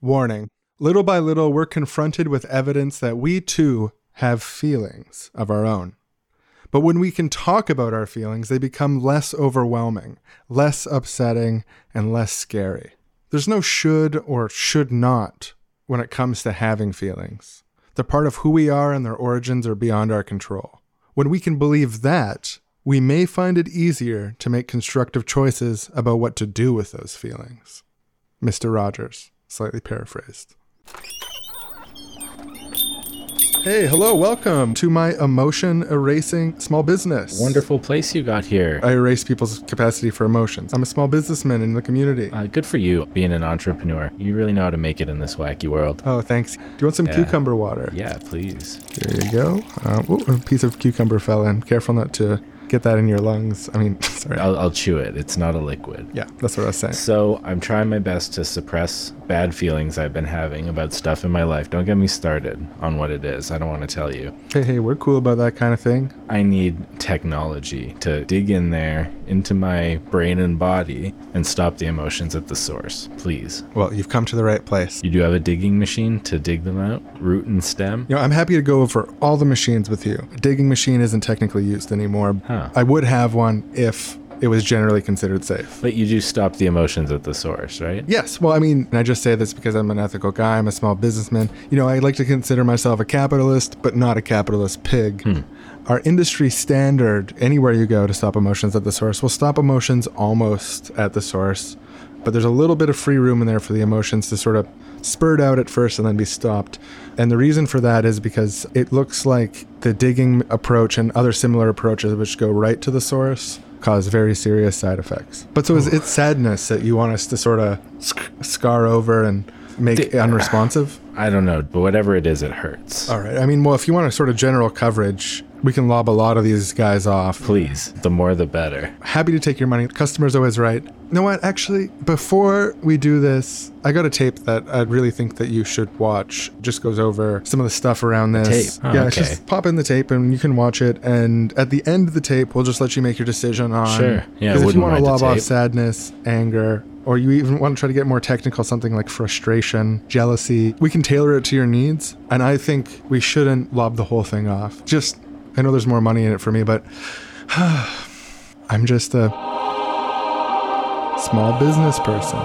Warning. Little by little, we're confronted with evidence that we too have feelings of our own. But when we can talk about our feelings, they become less overwhelming, less upsetting, and less scary. There's no should or should not when it comes to having feelings. They're part of who we are and their origins are beyond our control. When we can believe that, we may find it easier to make constructive choices about what to do with those feelings. Mr. Rogers, slightly paraphrased. Hey, hello, welcome to my emotion erasing small business. Wonderful place you got here. I erase people's capacity for emotions. I'm a small businessman in the community. Uh, good for you being an entrepreneur. You really know how to make it in this wacky world. Oh, thanks. Do you want some Yeah. cucumber water? Yeah, please. There you go. Uh, ooh, a piece of cucumber fell in. Careful not to get that in your lungs. I mean, sorry. I'll, I'll chew it. It's not a liquid. yeah, that's what I was saying. So I'm trying my best to suppress bad feelings I've been having about stuff in my life. Don't get me started on what it is. I don't want to tell you. Hey, hey, we're cool about that kind of thing. I need technology to dig in there into my brain and body and stop the emotions at the source. Please. Well, you've come to the right place. You do have a digging machine to dig them out, root and stem. You know, I'm happy to go over all the machines with you. A digging machine isn't technically used anymore. Huh. I would have one if it was generally considered safe. But you do stop the emotions at the source, right? Yes, well, I mean, and I just say this because I'm an ethical guy, I'm a small businessman. You know, I like to consider myself a capitalist, but not a capitalist pig. Hmm. Our industry standard, anywhere you go to stop emotions at the source, will stop emotions almost at the source, but there's a little bit of free room in there for the emotions to sort of spurt out at first and then be stopped. And the reason for that is because it looks like the digging approach and other similar approaches, which go right to the source, cause very serious side effects. But so is it sadness that you want us to sort of sc- scar over and make The- unresponsive? I don't know, but whatever it is, it hurts. All right. I mean, well, if you want a sort of general coverage, we can lob a lot of these guys off. Please, the more the better. Happy to take your money. Customer's always right. You know what? Actually, before we do this, I got a tape that I really think that you should watch. Just goes over some of the stuff around this. tape? Oh, yeah, okay. just pop in the tape and you can watch it. And at the end of the tape, we'll just let you make your decision on. Sure. Yeah, I 'cause if you want to lob off sadness, anger, or you even want to try to get more technical, something like frustration, jealousy, we can tailor it to your needs. And I think we shouldn't lob the whole thing off. Just, I know there's more money in it for me, but I'm just a small business person.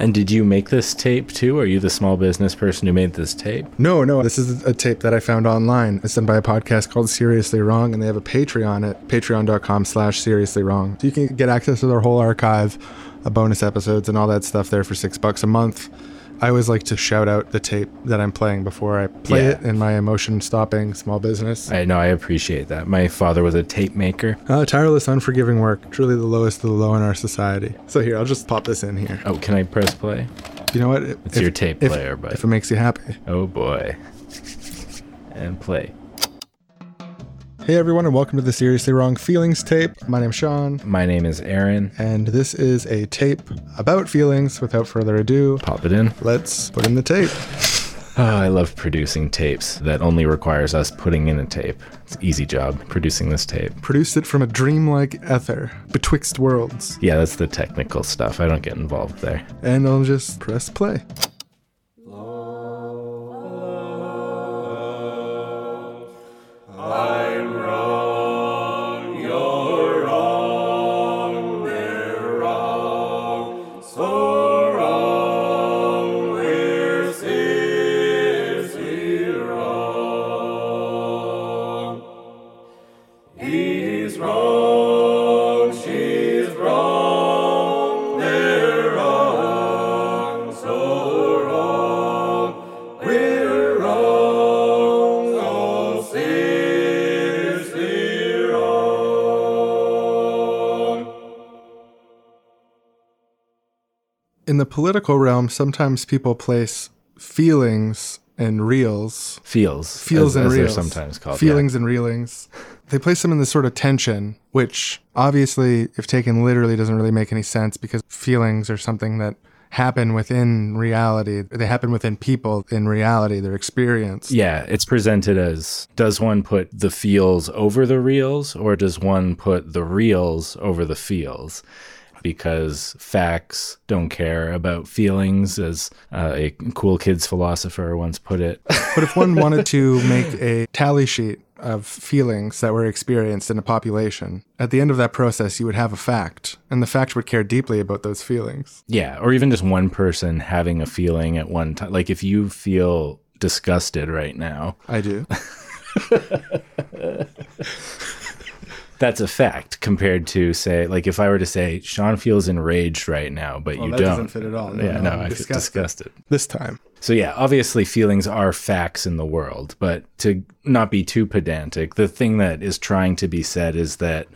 And did you make this tape too? Are you the small business person who made this tape? No, no, this is a tape that I found online. It's done by a podcast called Seriously Wrong, and they have a Patreon at patreon.com slash seriously wrong. So you can get access to their whole archive, uh, bonus episodes, and all that stuff there for six bucks a month. I always like to shout out the tape that I'm playing before I play Yeah. it in my emotion stopping small business. I know, I appreciate that. My father was a tape maker. Uh, tireless, unforgiving work, truly the lowest of the low in our society. So here, I'll just pop this in here. Oh, can I press play? You know what? It's your tape if, player, but- if it makes you happy. Oh boy. And play. Hey everyone, and welcome to the Seriously Wrong Feelings tape. My name's Sean. My name is Aaron. and this is a tape about feelings. Without further ado, Pop it in. let's put in the tape. Oh, I love producing tapes that only requires us putting in a tape. It's an easy job producing this tape. Produced it from a dreamlike ether betwixt worlds, Yeah, that's the technical stuff. I don't get involved there. and I'll just press play. Political realm, sometimes people place feelings and reals, Feels. feels as, and as reals, they're sometimes called. feelings and reelings. They place them in this sort of tension, which obviously, if taken literally, doesn't really make any sense because feelings are something that happen within reality. They happen within people in reality, their experience. Yeah, it's presented as does one put the feels over the reals or does one put the reals over the feels? Because facts don't care about feelings, as uh, a cool kids philosopher once put it. But if one wanted to make a tally sheet of feelings that were experienced in a population, at the end of that process, you would have a fact, and the fact would care deeply about those feelings. yeah, or even just one person having a feeling at one time. Like if you feel disgusted right now, I do. that's a fact compared to say like if I were to say Sean feels enraged right now, but you that don't. doesn't fit at all. No, yeah, no, no, I'm I feel disgusted. disgusted. this time. So yeah, obviously feelings are facts in the world, but to not be too pedantic, the thing that is trying to be said is that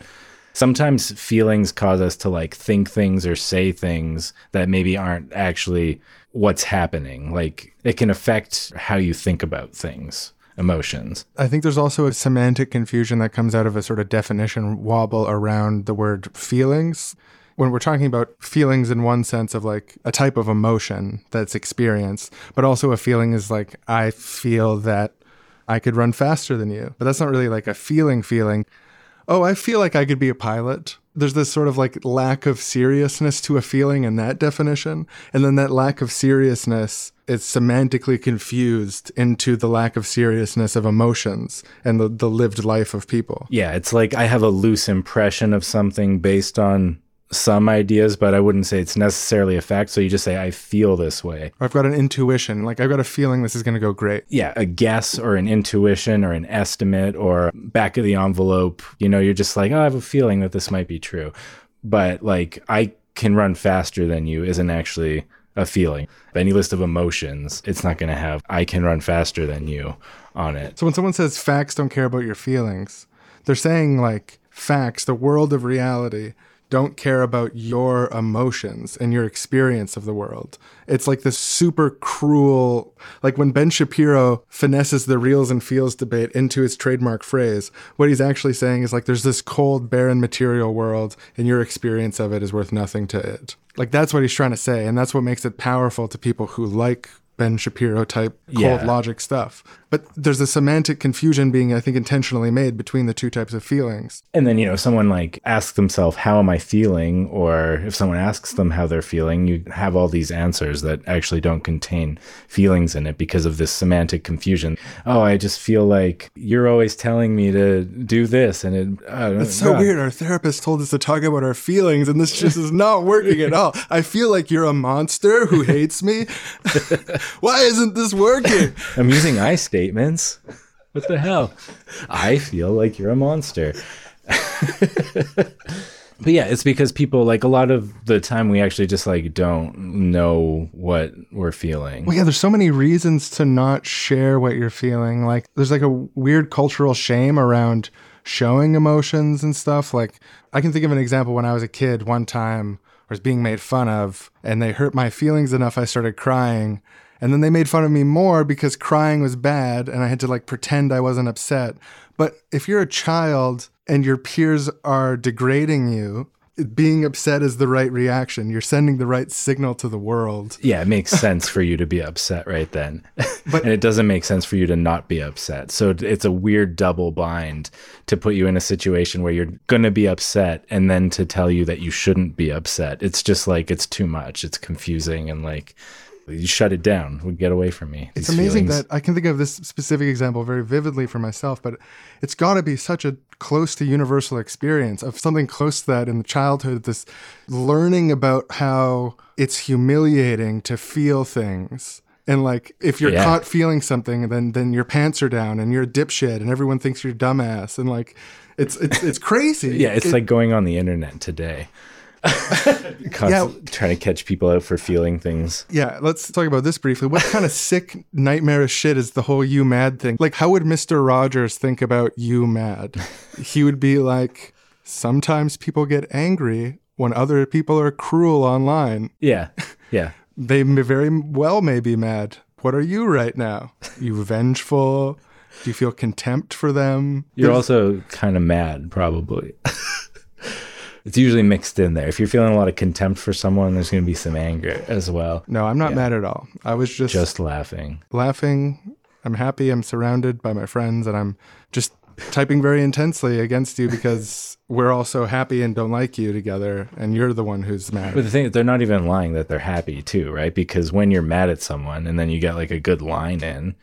sometimes feelings cause us to like think things or say things that maybe aren't actually what's happening. Like it can affect how you think about things, emotions. I think there's also a semantic confusion that comes out of a sort of definition wobble around the word feelings. When we're talking about feelings in one sense of like a type of emotion that's experienced, but also a feeling is like, I feel that I could run faster than you. But that's not really like a feeling feeling. Oh, I feel like I could be a pilot. There's this sort of like lack of seriousness to a feeling in that definition. And then that lack of seriousness is semantically confused into the lack of seriousness of emotions and the, the lived life of people. Yeah, it's like I have a loose impression of something based on some ideas, but I wouldn't say it's necessarily a fact. So you just say, I feel this way. I've got an intuition, like I've got a feeling this is going to go great. Yeah, a guess or an intuition or an estimate or back of the envelope. You know, you're just like, oh, I have a feeling that this might be true. But like, I can run faster than you isn't actually a feeling. Any list of emotions, it's not going to have, I can run faster than you on it. So when someone says facts don't care about your feelings, they're saying like facts, the world of reality, don't care about your emotions and your experience of the world. It's like this super cruel, like when Ben Shapiro finesses the reals and feels debate into his trademark phrase, what he's actually saying is like there's this cold, barren material world, and your experience of it is worth nothing to it. Like that's what he's trying to say, and that's what makes it powerful to people who like Ben Shapiro type cold Yeah. logic stuff. But there's a semantic confusion being, I think, intentionally made between the two types of feelings. And then, you know, someone like asks themselves, How am I feeling? Or if someone asks them how they're feeling, you have all these answers that actually don't contain feelings in it because of this semantic confusion. Oh, I just feel like you're always telling me to do this. And it, uh, It's so weird. Our therapist told us to talk about our feelings, and this just is not working at all. I feel like you're a monster who hates me. Why isn't this working? I'm using I statements. What the hell? I feel like you're a monster. but yeah, it's because people like a lot of the time we actually just like don't know what we're feeling. Well, yeah, there's so many reasons to not share what you're feeling. Like, there's like a weird cultural shame around showing emotions and stuff. Like, I can think of an example when I was a kid one time I was being made fun of, and they hurt my feelings enough I started crying. And then they made fun of me more because crying was bad and I had to like pretend I wasn't upset. But if you're a child and your peers are degrading you, being upset is the right reaction. You're sending the right signal to the world. Yeah, it makes sense for you to be upset right then. and it doesn't make sense for you to not be upset. So it's a weird double bind to put you in a situation where you're going to be upset and then to tell you that you shouldn't be upset. It's just like it's too much. It's confusing and like you shut it down. We get away from me. It's amazing feelings. that I can think of this specific example very vividly for myself, but it's got to be such a close to universal experience of something close to that in the childhood. This learning about how it's humiliating to feel things. And like, if you're Yeah. caught feeling something, then then your pants are down, and you're a dipshit, and everyone thinks you're a dumbass, and like, it's it's it's crazy. Yeah, it's It- like going on the internet today. Constant- trying to catch people out for feeling things. Yeah, let's talk about this briefly. What kind of sick, nightmarish shit is the whole you mad thing? Like, how would Mr. Rogers think about you mad? He would be like, sometimes people get angry when other people are cruel online. Yeah, yeah. They may very well may be mad. What are you right now? You vengeful? Do you feel contempt for them? You're There's- also kind of mad, probably. it's usually mixed in there. If you're feeling a lot of contempt for someone, there's going to be some anger as well. no, I'm not mad at all. I was just, Just laughing. laughing. I'm happy. I'm surrounded by my friends, and I'm just typing very intensely against you because we're all so happy and don't like you together, and you're the one who's mad. But the thing, is, they're not even lying that they're happy too, right? Because when you're mad at someone and then you get like a good line in,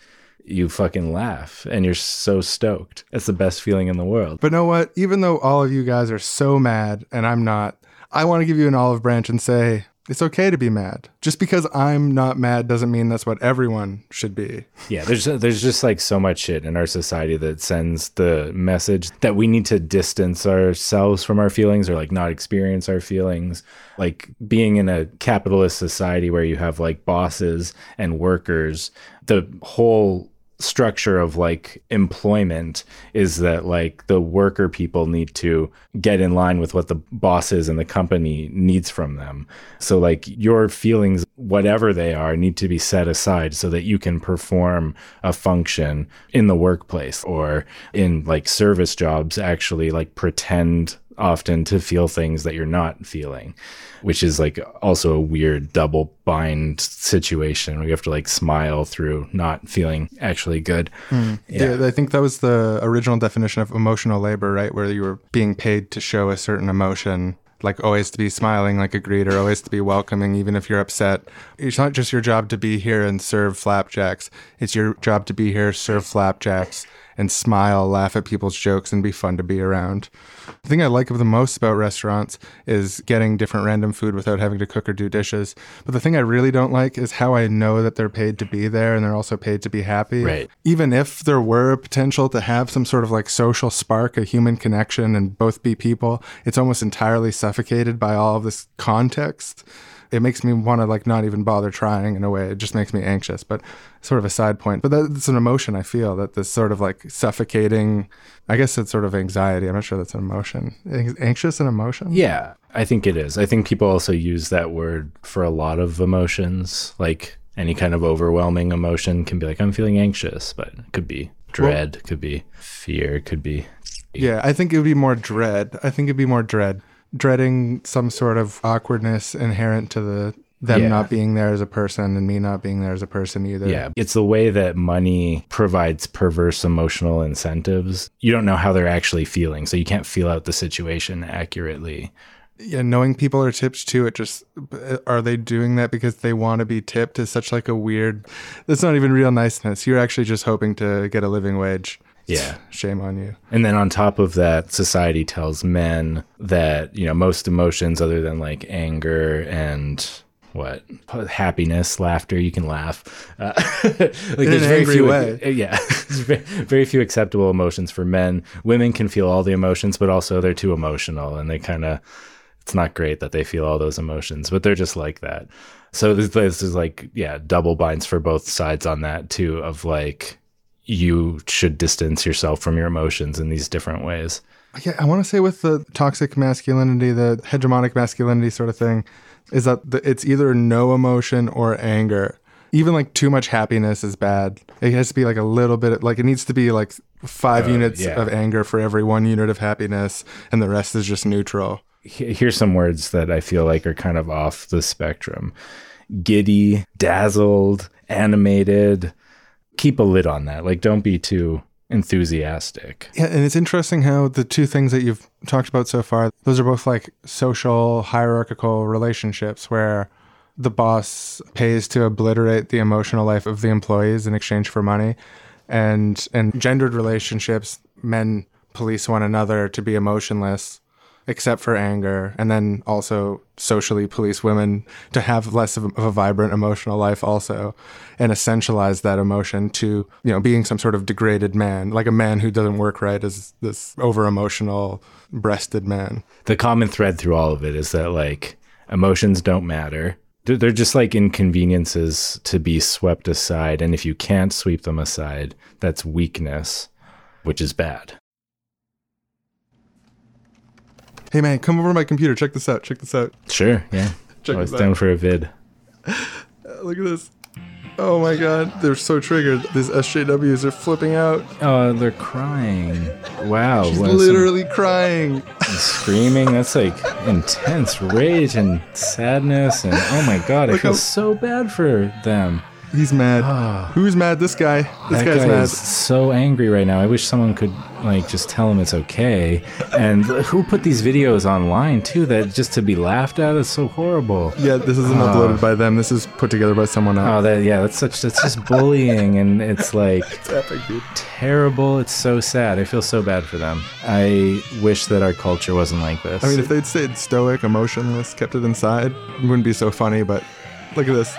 you fucking laugh and you're so stoked. It's the best feeling in the world. But know what? Even though all of you guys are so mad and I'm not, I want to give you an olive branch and say it's okay to be mad. Just because I'm not mad doesn't mean that's what everyone should be. Yeah, there's there's just like so much shit in our society that sends the message that we need to distance ourselves from our feelings or like not experience our feelings. Like being in a capitalist society where you have like bosses and workers, the whole structure of like employment is that like the worker people need to get in line with what the bosses and the company needs from them. So like your feelings whatever they are need to be set aside so that you can perform a function in the workplace or in like service jobs actually like pretend often to feel things that you're not feeling, which is like also a weird double bind situation. We have to like smile through not feeling actually good. Mm. Yeah. yeah. I think that was the original definition of emotional labor, right? Where you were being paid to show a certain emotion. Like always to be smiling like a greeter, always to be welcoming, even if you're upset. It's not just your job to be here and serve flapjacks. It's your job to be here, serve flapjacks, and smile, laugh at people's jokes, and be fun to be around. The thing I like the most about restaurants is getting different random food without having to cook or do dishes. But the thing I really don't like is how I know that they're paid to be there and they're also paid to be happy. Right. Even if there were a potential to have some sort of like social spark, a human connection, and both be people, it's almost entirely suffocated by all of this context it makes me want to like not even bother trying in a way. It just makes me anxious, but sort of a side point. But that's an emotion I feel that this sort of like suffocating, I guess it's sort of anxiety. I'm not sure that's an emotion. Anxious and emotion? Yeah, I think it is. I think people also use that word for a lot of emotions. Like any kind of overwhelming emotion can be like, I'm feeling anxious, but it could be dread, well, could be fear, could be. Yeah, I think it would be more dread. I think it'd be more dread dreading some sort of awkwardness inherent to the them yeah. not being there as a person and me not being there as a person either. Yeah. It's the way that money provides perverse emotional incentives. You don't know how they're actually feeling, so you can't feel out the situation accurately. Yeah, knowing people are tipped too, it just are they doing that because they want to be tipped is such like a weird that's not even real niceness. You're actually just hoping to get a living wage. Yeah. Shame on you. And then on top of that, society tells men that, you know, most emotions other than like anger and what happiness, laughter, you can laugh. Uh, like In there's very few, way. Yeah. very, very few acceptable emotions for men. Women can feel all the emotions, but also they're too emotional and they kind of, it's not great that they feel all those emotions, but they're just like that. So this, this is like, yeah, double binds for both sides on that too, of like, you should distance yourself from your emotions in these different ways. Yeah, I want to say with the toxic masculinity, the hegemonic masculinity sort of thing, is that the, it's either no emotion or anger. Even like too much happiness is bad. It has to be like a little bit, like it needs to be like five uh, units yeah. of anger for every one unit of happiness, and the rest is just neutral. Here's some words that I feel like are kind of off the spectrum giddy, dazzled, animated, keep a lid on that. Like, don't be too enthusiastic. Yeah, and it's interesting how the two things that you've talked about so far, those are both like social hierarchical relationships where the boss pays to obliterate the emotional life of the employees in exchange for money. And and gendered relationships, men police one another to be emotionless except for anger, and then also socially police women to have less of a, vibrant emotional life also, and essentialize that emotion to you know being some sort of degraded man, like a man who doesn't work right as this over emotional breasted man. The common thread through all of it is that like emotions don't matter. They're just like inconveniences to be swept aside, and if you can't sweep them aside, that's weakness, which is bad. Hey man, come over to my computer. Check this out. Check this out. Sure. Yeah. Check I was down for a vid. Look at this. Oh my god, they're so triggered. These SJWs are flipping out. Oh, they're crying. Wow. She's literally crying. Screaming. That's like intense rage and sadness. And oh my god, I feel how, so bad for them. He's mad. Ah. Who's mad? This guy. This that guy's guy mad. is so angry right now. I wish someone could like just tell him it's okay. And who put these videos online too? That just to be laughed at is so horrible. Yeah, this isn't ah. uploaded by them. This is put together by someone else. Oh, that yeah, that's such that's just bullying, and it's like It's epic, dude. terrible. It's so sad. I feel so bad for them. I wish that our culture wasn't like this. I mean, if they'd stayed stoic, emotionless, kept it inside, it wouldn't be so funny. But look at this.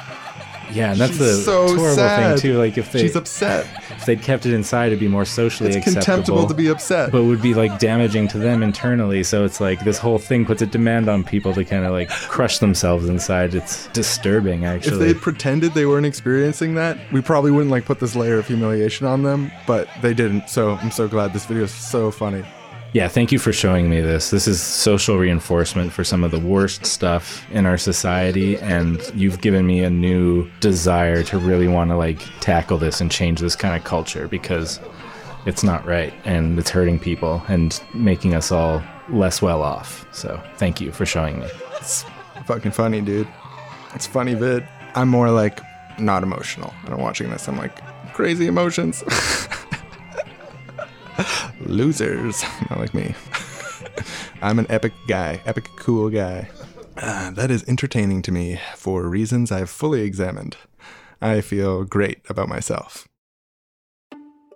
Yeah, and that's the so horrible sad. thing too. Like if they She's upset. if they'd kept it inside, it'd be more socially acceptable. It's acceptable. contemptible to be upset. but would be like damaging to them internally. So it's like this whole thing puts a demand on people to kind of like crush themselves inside. It's disturbing, actually. if they pretended they weren't experiencing that, we probably wouldn't like put this layer of humiliation on them. But they didn't. So I'm so glad this video is so funny. Yeah, thank you for showing me this. This is social reinforcement for some of the worst stuff in our society, and you've given me a new desire to really want to like tackle this and change this kind of culture because it's not right and it's hurting people and making us all less well off. So thank you for showing me. It's fucking funny, dude. It's funny vid. I'm more like not emotional. I'm watching this. I'm like crazy emotions. Losers, not like me. I'm an epic guy, epic cool guy. Ah, that is entertaining to me for reasons I've fully examined. I feel great about myself.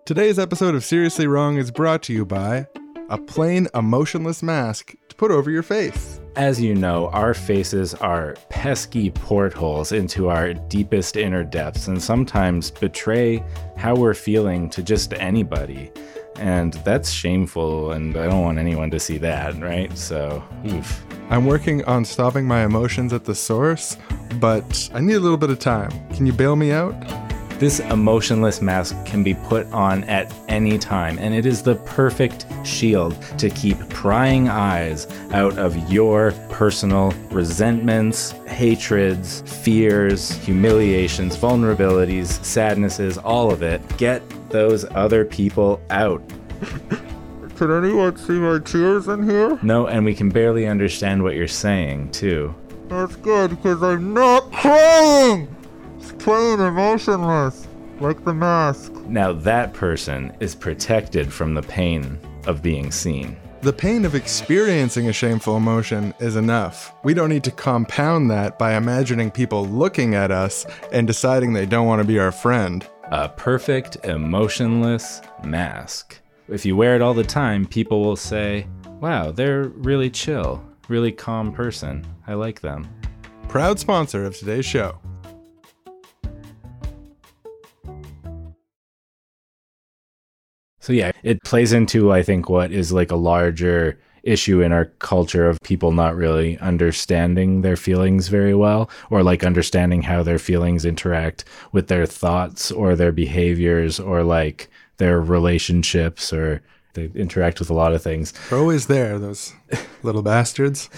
Today's episode of Seriously Wrong is brought to you by a plain emotionless mask to put over your face. As you know, our faces are pesky portholes into our deepest inner depths and sometimes betray how we're feeling to just anybody. And that's shameful, and I don't want anyone to see that, right? So, hmm. oof. I'm working on stopping my emotions at the source, but I need a little bit of time. Can you bail me out? This emotionless mask can be put on at any time, and it is the perfect shield to keep prying eyes out of your personal resentments, hatreds, fears, humiliations, vulnerabilities, sadnesses, all of it. Get those other people out. Can anyone see my tears in here? No, and we can barely understand what you're saying, too. That's good because I'm not crying. It's plain emotionless, like the mask. Now, that person is protected from the pain of being seen. The pain of experiencing a shameful emotion is enough. We don't need to compound that by imagining people looking at us and deciding they don't want to be our friend. A perfect emotionless mask. If you wear it all the time, people will say, wow, they're really chill, really calm person. I like them. Proud sponsor of today's show. So, yeah, it plays into, I think, what is like a larger issue in our culture of people not really understanding their feelings very well or like understanding how their feelings interact with their thoughts or their behaviors or like their relationships or they interact with a lot of things. They're always there, those little bastards.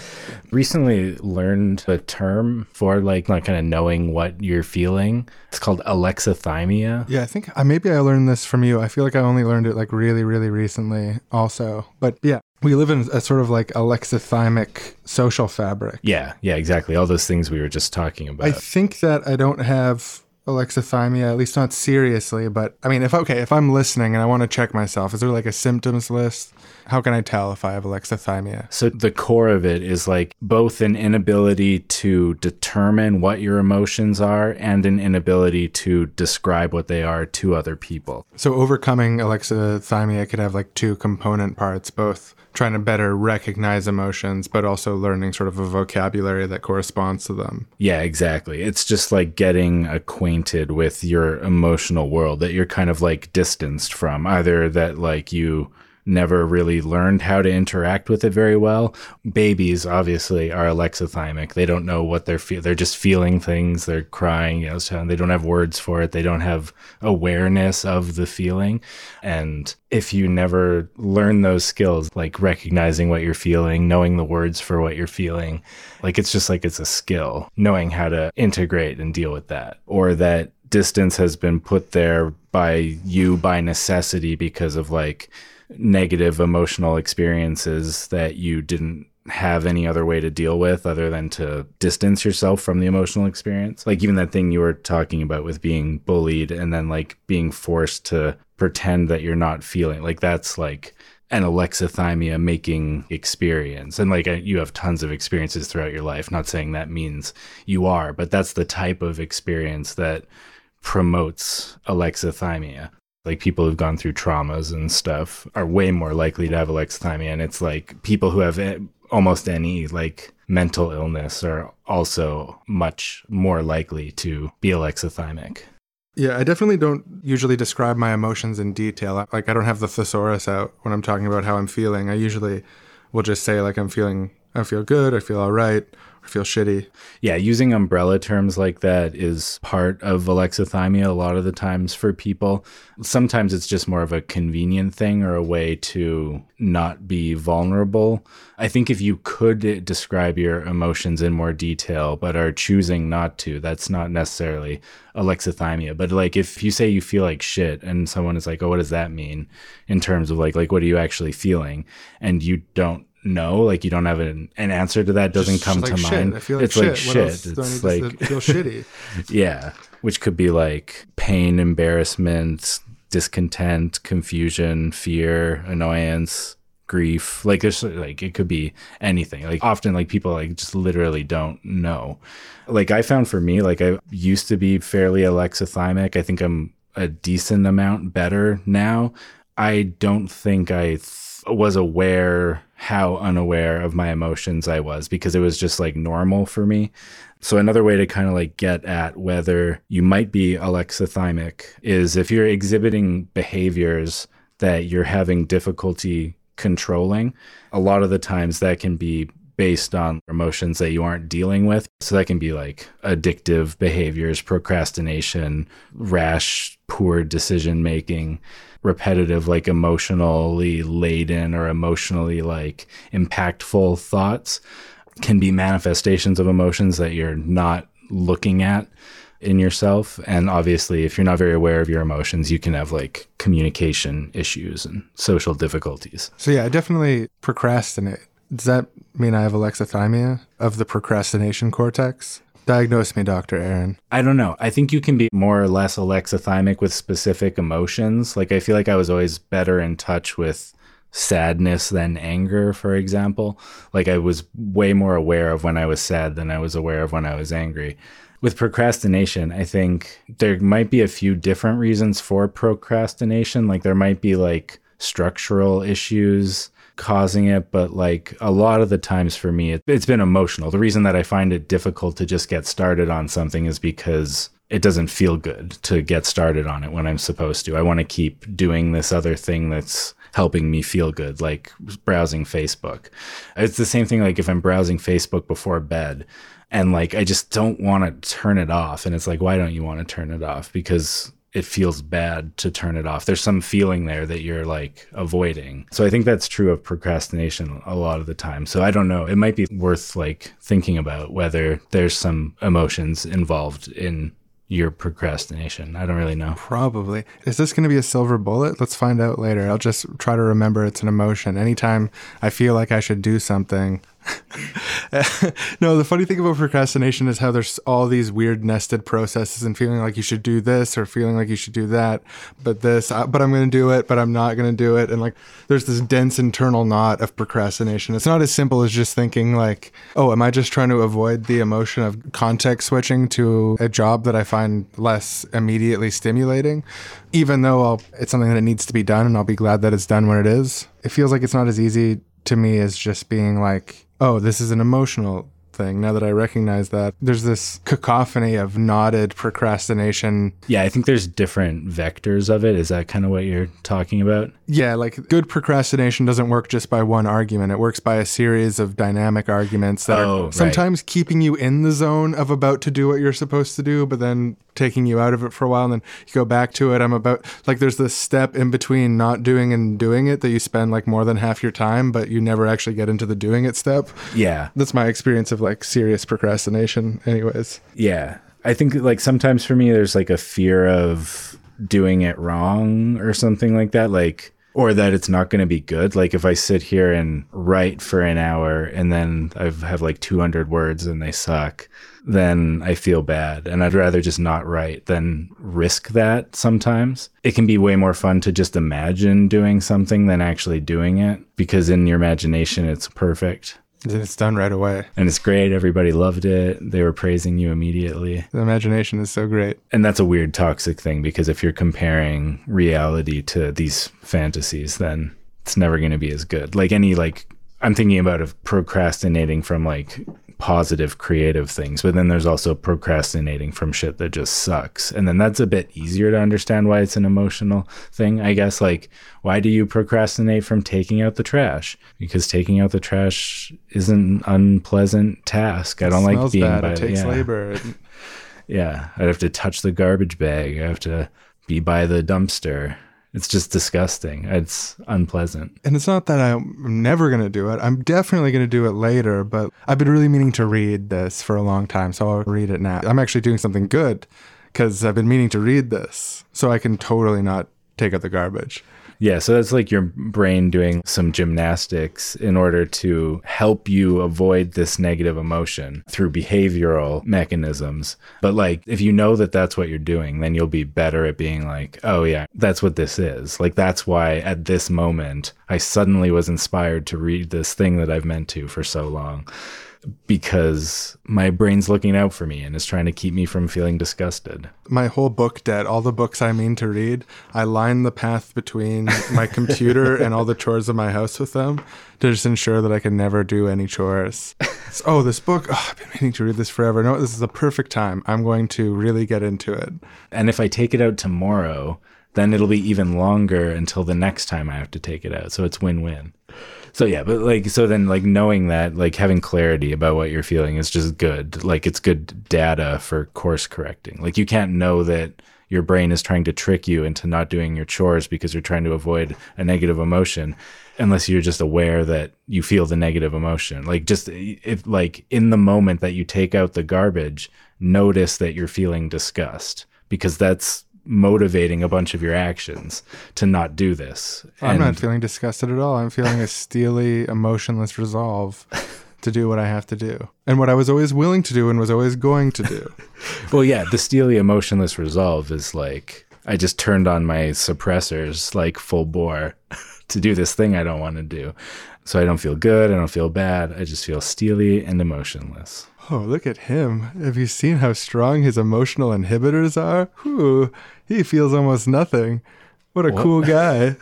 recently learned a term for like not kind of knowing what you're feeling. It's called alexithymia. Yeah, I think uh, maybe I learned this from you. I feel like I only learned it like really, really recently, also. But yeah, we live in a sort of like alexithymic social fabric. Yeah, yeah, exactly. All those things we were just talking about. I think that I don't have alexithymia, at least not seriously. But I mean, if okay, if I'm listening and I want to check myself, is there like a symptoms list? How can I tell if I have alexithymia? so the core of it is like both an inability to determine what your emotions are and an inability to describe what they are to other people. So overcoming alexithymia could have like two component parts, both trying to better recognize emotions, but also learning sort of a vocabulary that corresponds to them. Yeah, exactly. It's just like getting acquainted with your emotional world that you're kind of like distanced from, either that like you never really learned how to interact with it very well. Babies obviously are alexithymic. They don't know what they're feel. They're just feeling things. They're crying. You know, so they don't have words for it. They don't have awareness of the feeling. And if you never learn those skills, like recognizing what you're feeling, knowing the words for what you're feeling, like it's just like it's a skill, knowing how to integrate and deal with that, or that distance has been put there by you by necessity because of like negative emotional experiences that you didn't have any other way to deal with other than to distance yourself from the emotional experience. Like even that thing you were talking about with being bullied and then like being forced to pretend that you're not feeling like that's like an alexithymia making experience. And like you have tons of experiences throughout your life. Not saying that means you are, but that's the type of experience that promotes alexithymia. Like people who've gone through traumas and stuff are way more likely to have alexithymia. And it's like people who have almost any like mental illness are also much more likely to be alexithymic. Yeah, I definitely don't usually describe my emotions in detail. Like I don't have the thesaurus out when I'm talking about how I'm feeling. I usually will just say like I'm feeling I feel good, I feel all right, feel shitty. Yeah, using umbrella terms like that is part of alexithymia a lot of the times for people. Sometimes it's just more of a convenient thing or a way to not be vulnerable. I think if you could describe your emotions in more detail but are choosing not to, that's not necessarily alexithymia. But like if you say you feel like shit and someone is like, "Oh, what does that mean?" in terms of like like what are you actually feeling? and you don't know like you don't have an, an answer to that doesn't Just come like to shit. mind. I feel like it's shit. like shit. else it's like feel shitty. yeah which could be like pain embarrassment discontent confusion fear annoyance grief. Like there's like it could be anything. Like often like people like just literally don't know. Like i found for me like i used to be fairly alexithymic. I think i'm a decent amount better now. I don't think i th- was aware how unaware of my emotions I was because it was just like normal for me. So another way to kind of like get at whether you might be alexithymic is if you're exhibiting behaviors that you're having difficulty controlling, a lot of the times that can be based on emotions that you aren't dealing with. So that can be like addictive behaviors, procrastination, rash, poor decision making repetitive, like emotionally laden or emotionally like impactful thoughts can be manifestations of emotions that you're not looking at in yourself. And obviously, if you're not very aware of your emotions, you can have like communication issues and social difficulties. So, yeah, I definitely procrastinate. Does that mean I have alexithymia of the procrastination cortex? Diagnose me, Dr. Aaron. I don't know. I think you can be more or less alexithymic with specific emotions. Like, I feel like I was always better in touch with sadness than anger, for example. Like, I was way more aware of when I was sad than I was aware of when I was angry. With procrastination, I think there might be a few different reasons for procrastination. Like, there might be like structural issues causing it, but like a lot of the times for me, it, it's been emotional. The reason that I find it difficult to just get started on something is because it doesn't feel good to get started on it when I'm supposed to. I want to keep doing this other thing that's helping me feel good, like browsing Facebook. It's the same thing like if I'm browsing Facebook before bed and like I just don't want to turn it off. And it's like, why don't you want to turn it off? Because it feels bad to turn it off. There's some feeling there that you're like avoiding. So I think that's true of procrastination a lot of the time. So I don't know. It might be worth like thinking about whether there's some emotions involved in your procrastination. I don't really know. Probably. Is this going to be a silver bullet? Let's find out later. I'll just try to remember it's an emotion. Anytime I feel like I should do something, no, the funny thing about procrastination is how there's all these weird nested processes and feeling like you should do this or feeling like you should do that, but this, uh, but I'm going to do it, but I'm not going to do it. And like there's this dense internal knot of procrastination. It's not as simple as just thinking like, oh, am I just trying to avoid the emotion of context switching to a job that I find less immediately stimulating? Even though I'll, it's something that needs to be done and I'll be glad that it's done when it is. It feels like it's not as easy to me as just being like, oh, this is an emotional thing. Now that I recognize that, there's this cacophony of knotted procrastination. Yeah, I think there's different vectors of it. Is that kind of what you're talking about? Yeah, like good procrastination doesn't work just by one argument. It works by a series of dynamic arguments that Oh, are right. sometimes keeping you in the zone of about to do what you're supposed to do, but then taking you out of it for a while and then you go back to it. I'm about like there's this step in between not doing and doing it that you spend like more than half your time, but you never actually get into the doing it step. Yeah. That's my experience of like serious procrastination, anyways. Yeah. I think like sometimes for me, there's like a fear of doing it wrong or something like that. Like or that it's not going to be good. Like if I sit here and write for an hour and then I have like 200 words and they suck, then I feel bad. And I'd rather just not write than risk that sometimes. It can be way more fun to just imagine doing something than actually doing it because in your imagination, it's perfect. It's done right away. And it's great. Everybody loved it. They were praising you immediately. The imagination is so great. And that's a weird toxic thing because if you're comparing reality to these fantasies, then it's never going to be as good. Like any like I'm thinking about of procrastinating from like positive creative things but then there's also procrastinating from shit that just sucks. And then that's a bit easier to understand why it's an emotional thing i guess. Like why do you procrastinate from taking out the trash? Because taking out the trash is an unpleasant task. I don't it like being bad. by it takes yeah. labor. Yeah. I'd have to touch the garbage bag. I have to be by the dumpster it's just disgusting. It's unpleasant. And it's not that I'm never going to do it. I'm definitely going to do it later, but I've been really meaning to read this for a long time, so I'll read it now. I'm actually doing something good because I've been meaning to read this, so I can totally not take out the garbage. Yeah, so that's like your brain doing some gymnastics in order to help you avoid this negative emotion through behavioral mechanisms. But like if you know that that's what you're doing, then you'll be better at being like, "Oh yeah, that's what this is." Like that's why at this moment I suddenly was inspired to read this thing that I've meant to for so long because my brain's looking out for me and is trying to keep me from feeling disgusted. My whole book debt, all the books I mean to read, I line the path between my computer and all the chores of my house with them to just ensure that I can never do any chores. So, oh, this book, oh, I've been meaning to read this forever. No, this is the perfect time. I'm going to really get into it. And if I take it out tomorrow, then it'll be even longer until the next time I have to take it out. So it's win win. So yeah, but like so then like knowing that like having clarity about what you're feeling is just good. Like it's good data for course correcting. Like you can't know that your brain is trying to trick you into not doing your chores because you're trying to avoid a negative emotion unless you're just aware that you feel the negative emotion. Like just eh, if like in the moment that you take out the garbage, notice that you're feeling disgust because that's motivating a bunch of your actions to not do this. I'm and not feeling disgusted at all. I'm feeling a steely, emotionless resolve to do what I have to do and what I was always willing to do and was always going to do. well, yeah, the steely, emotionless resolve is like I just turned on my suppressors like full bore to do this thing I don't want to do. So I don't feel good. I don't feel bad. I just feel steely and emotionless. Oh, look at him. Have you seen how strong his emotional inhibitors are? Whew, he feels almost nothing. What a what? cool guy.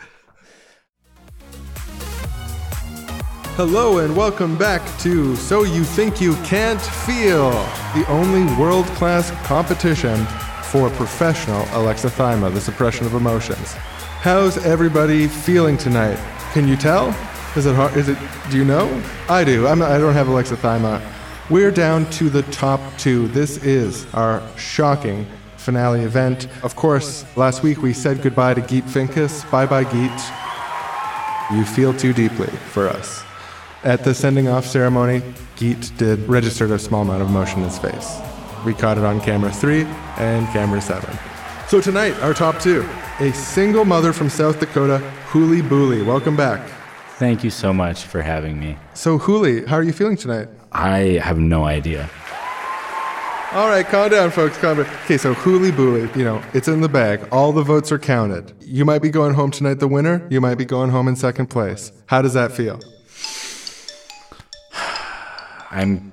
Hello and welcome back to So You Think You Can't Feel, the only world class competition for professional alexithymia, the suppression of emotions. How's everybody feeling tonight? Can you tell? Is it hard? Is it? Do you know? I do. I'm, I don't have alexithymia. We're down to the top two. This is our shocking finale event. Of course, last week we said goodbye to Geet Finkus. Bye bye, Geet. You feel too deeply for us. At the sending off ceremony, Geet did registered a small amount of emotion in his face. We caught it on camera three and camera seven. So tonight, our top two a single mother from South Dakota, Huli Booley. Welcome back. Thank you so much for having me. So, Huli, how are you feeling tonight? I have no idea. All right, calm down, folks. Calm down. Okay, so Huli Booley, you know, it's in the bag. All the votes are counted. You might be going home tonight the winner. You might be going home in second place. How does that feel? I'm,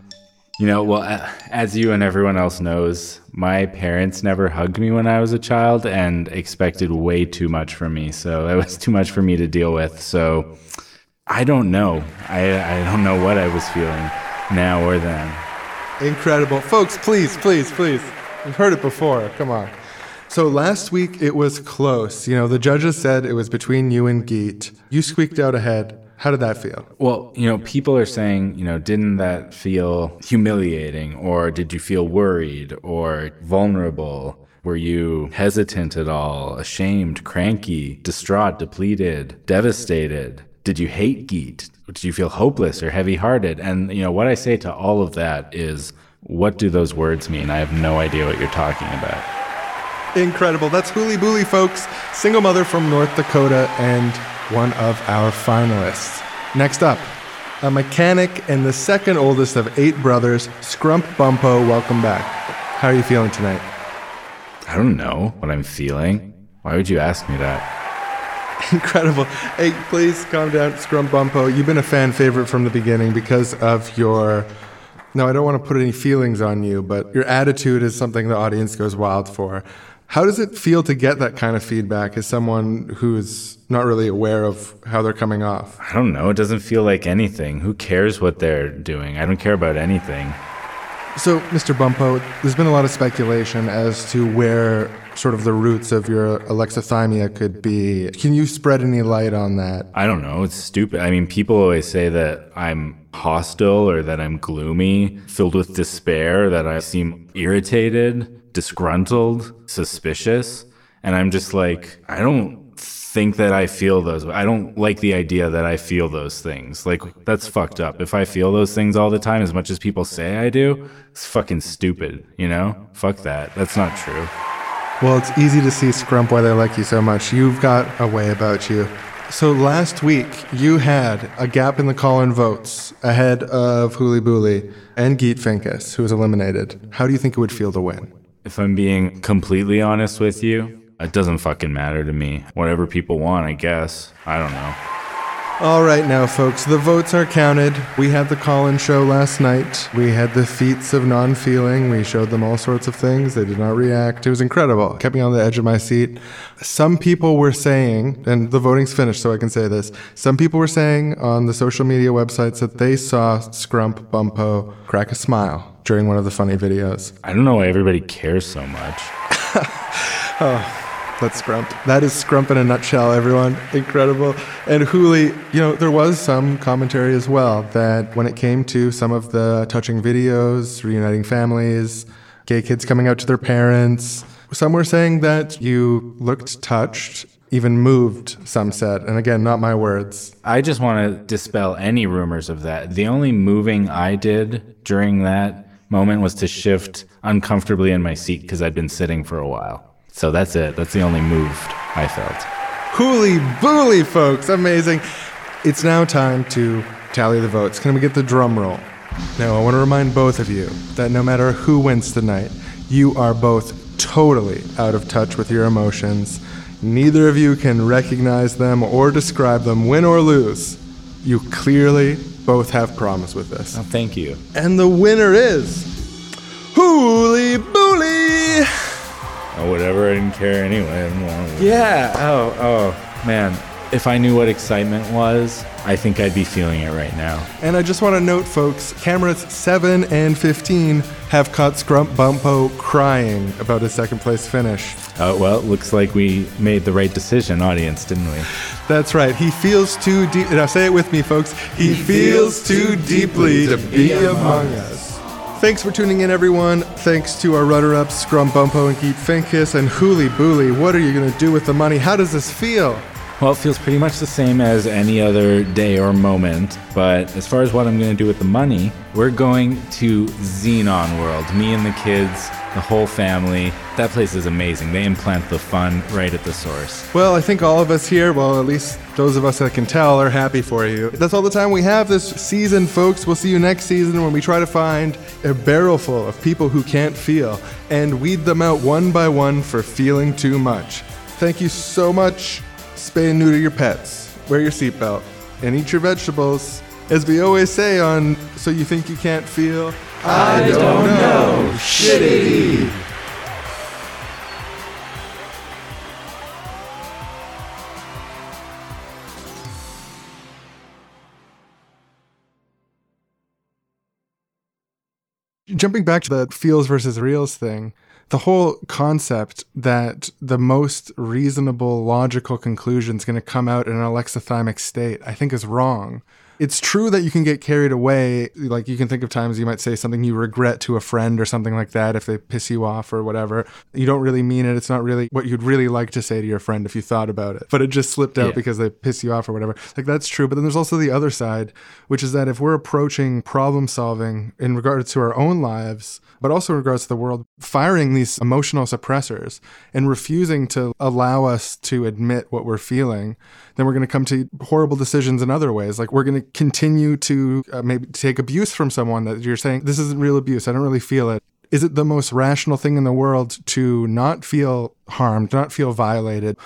you know, well, as you and everyone else knows, my parents never hugged me when I was a child and expected way too much from me. So that was too much for me to deal with. So I don't know. I, I don't know what I was feeling now or then. Incredible. Folks, please, please, please. We've heard it before. Come on. So last week it was close. You know, the judges said it was between you and Geet. You squeaked out ahead. How did that feel? Well, you know, people are saying, you know, didn't that feel humiliating or did you feel worried or vulnerable? Were you hesitant at all, ashamed, cranky, distraught, depleted, devastated? Did you hate Geet? Did you feel hopeless or heavy hearted? And, you know, what I say to all of that is, what do those words mean? I have no idea what you're talking about. Incredible. That's Huli Booley, folks. Single mother from North Dakota. And one of our finalists. Next up, a mechanic and the second oldest of eight brothers, Scrump Bumpo. Welcome back. How are you feeling tonight? I don't know what I'm feeling. Why would you ask me that? Incredible. Hey, please calm down, Scrum Bumpo. You've been a fan favorite from the beginning because of your. No, I don't want to put any feelings on you, but your attitude is something the audience goes wild for. How does it feel to get that kind of feedback as someone who's not really aware of how they're coming off? I don't know. It doesn't feel like anything. Who cares what they're doing? I don't care about anything. So, Mr. Bumpo, there's been a lot of speculation as to where sort of the roots of your alexithymia could be. Can you spread any light on that? I don't know. It's stupid. I mean, people always say that I'm hostile or that I'm gloomy, filled with despair, that I seem irritated, disgruntled, suspicious. And I'm just like, I don't think that I feel those. I don't like the idea that I feel those things. Like that's fucked up. If I feel those things all the time as much as people say I do, it's fucking stupid, you know? Fuck that. That's not true. Well, it's easy to see Scrump why they like you so much. You've got a way about you. So last week you had a gap in the call-in votes ahead of Hooly Booly and Geet Finkus, who was eliminated. How do you think it would feel to win? If I'm being completely honest with you, it doesn't fucking matter to me. Whatever people want, I guess. I don't know. All right, now, folks, the votes are counted. We had the call in show last night. We had the feats of non feeling. We showed them all sorts of things. They did not react. It was incredible. Kept me on the edge of my seat. Some people were saying, and the voting's finished, so I can say this. Some people were saying on the social media websites that they saw Scrump Bumpo crack a smile during one of the funny videos. I don't know why everybody cares so much. oh. That's Scrump. That is Scrump in a nutshell, everyone. Incredible. And Hooly, you know, there was some commentary as well that when it came to some of the touching videos, reuniting families, gay kids coming out to their parents, some were saying that you looked touched, even moved, some said. And again, not my words. I just want to dispel any rumors of that. The only moving I did during that moment was to shift uncomfortably in my seat because I'd been sitting for a while. So that's it. That's the only move I felt. Hooly booly, folks. Amazing. It's now time to tally the votes. Can we get the drum roll? Now, I want to remind both of you that no matter who wins tonight, you are both totally out of touch with your emotions. Neither of you can recognize them or describe them, win or lose. You clearly both have promise with this. Oh, thank you. And the winner is Hooly Booly! Oh, whatever. I didn't care anyway. Yeah. Oh, oh, man. If I knew what excitement was, I think I'd be feeling it right now. And I just want to note, folks, cameras 7 and 15 have caught Scrump Bumpo crying about his second place finish. Uh, well, it looks like we made the right decision, audience, didn't we? That's right. He feels too deep. Now say it with me, folks. He, he feels, feels, too deeply to be among us. Thanks for tuning in, everyone. Thanks to our runner-ups, Scrump Bumpo and Geet Finkus and Hooly Booly. What are you going to do with the money? How does this feel? Well, it feels pretty much the same as any other day or moment. But as far as what I'm going to do with the money, we're going to Xenon World. Me and the kids, the whole family. That place is amazing. They implant the fun right at the source. Well, I think all of us here, well, at least those of us that can tell, are happy for you. That's all the time we have this season, folks. We'll see you next season when we try to find a barrel full of people who can't feel and weed them out one by one for feeling too much. Thank you so much. Spay and neuter your pets. Wear your seatbelt and eat your vegetables. As we always say on So You Think You Can't Feel, I don't know. Shitty. Jumping back to the feels versus reals thing, the whole concept that the most reasonable, logical conclusion is going to come out in an alexithymic state, I think is wrong. It's true that you can get carried away. Like you can think of times you might say something you regret to a friend or something like that if they piss you off or whatever. You don't really mean it. It's not really what you'd really like to say to your friend if you thought about it, but it just slipped out Yeah. because they piss you off or whatever. Like that's true. But then there's also the other side, which is that if we're approaching problem solving in regards to our own lives, but also in regards to the world, firing these emotional suppressors and refusing to allow us to admit what we're feeling, then we're going to come to horrible decisions in other ways. Like we're going to continue to uh, maybe take abuse from someone that you're saying, this isn't real abuse. I don't really feel it. Is it the most rational thing in the world to not feel harmed, not feel violated?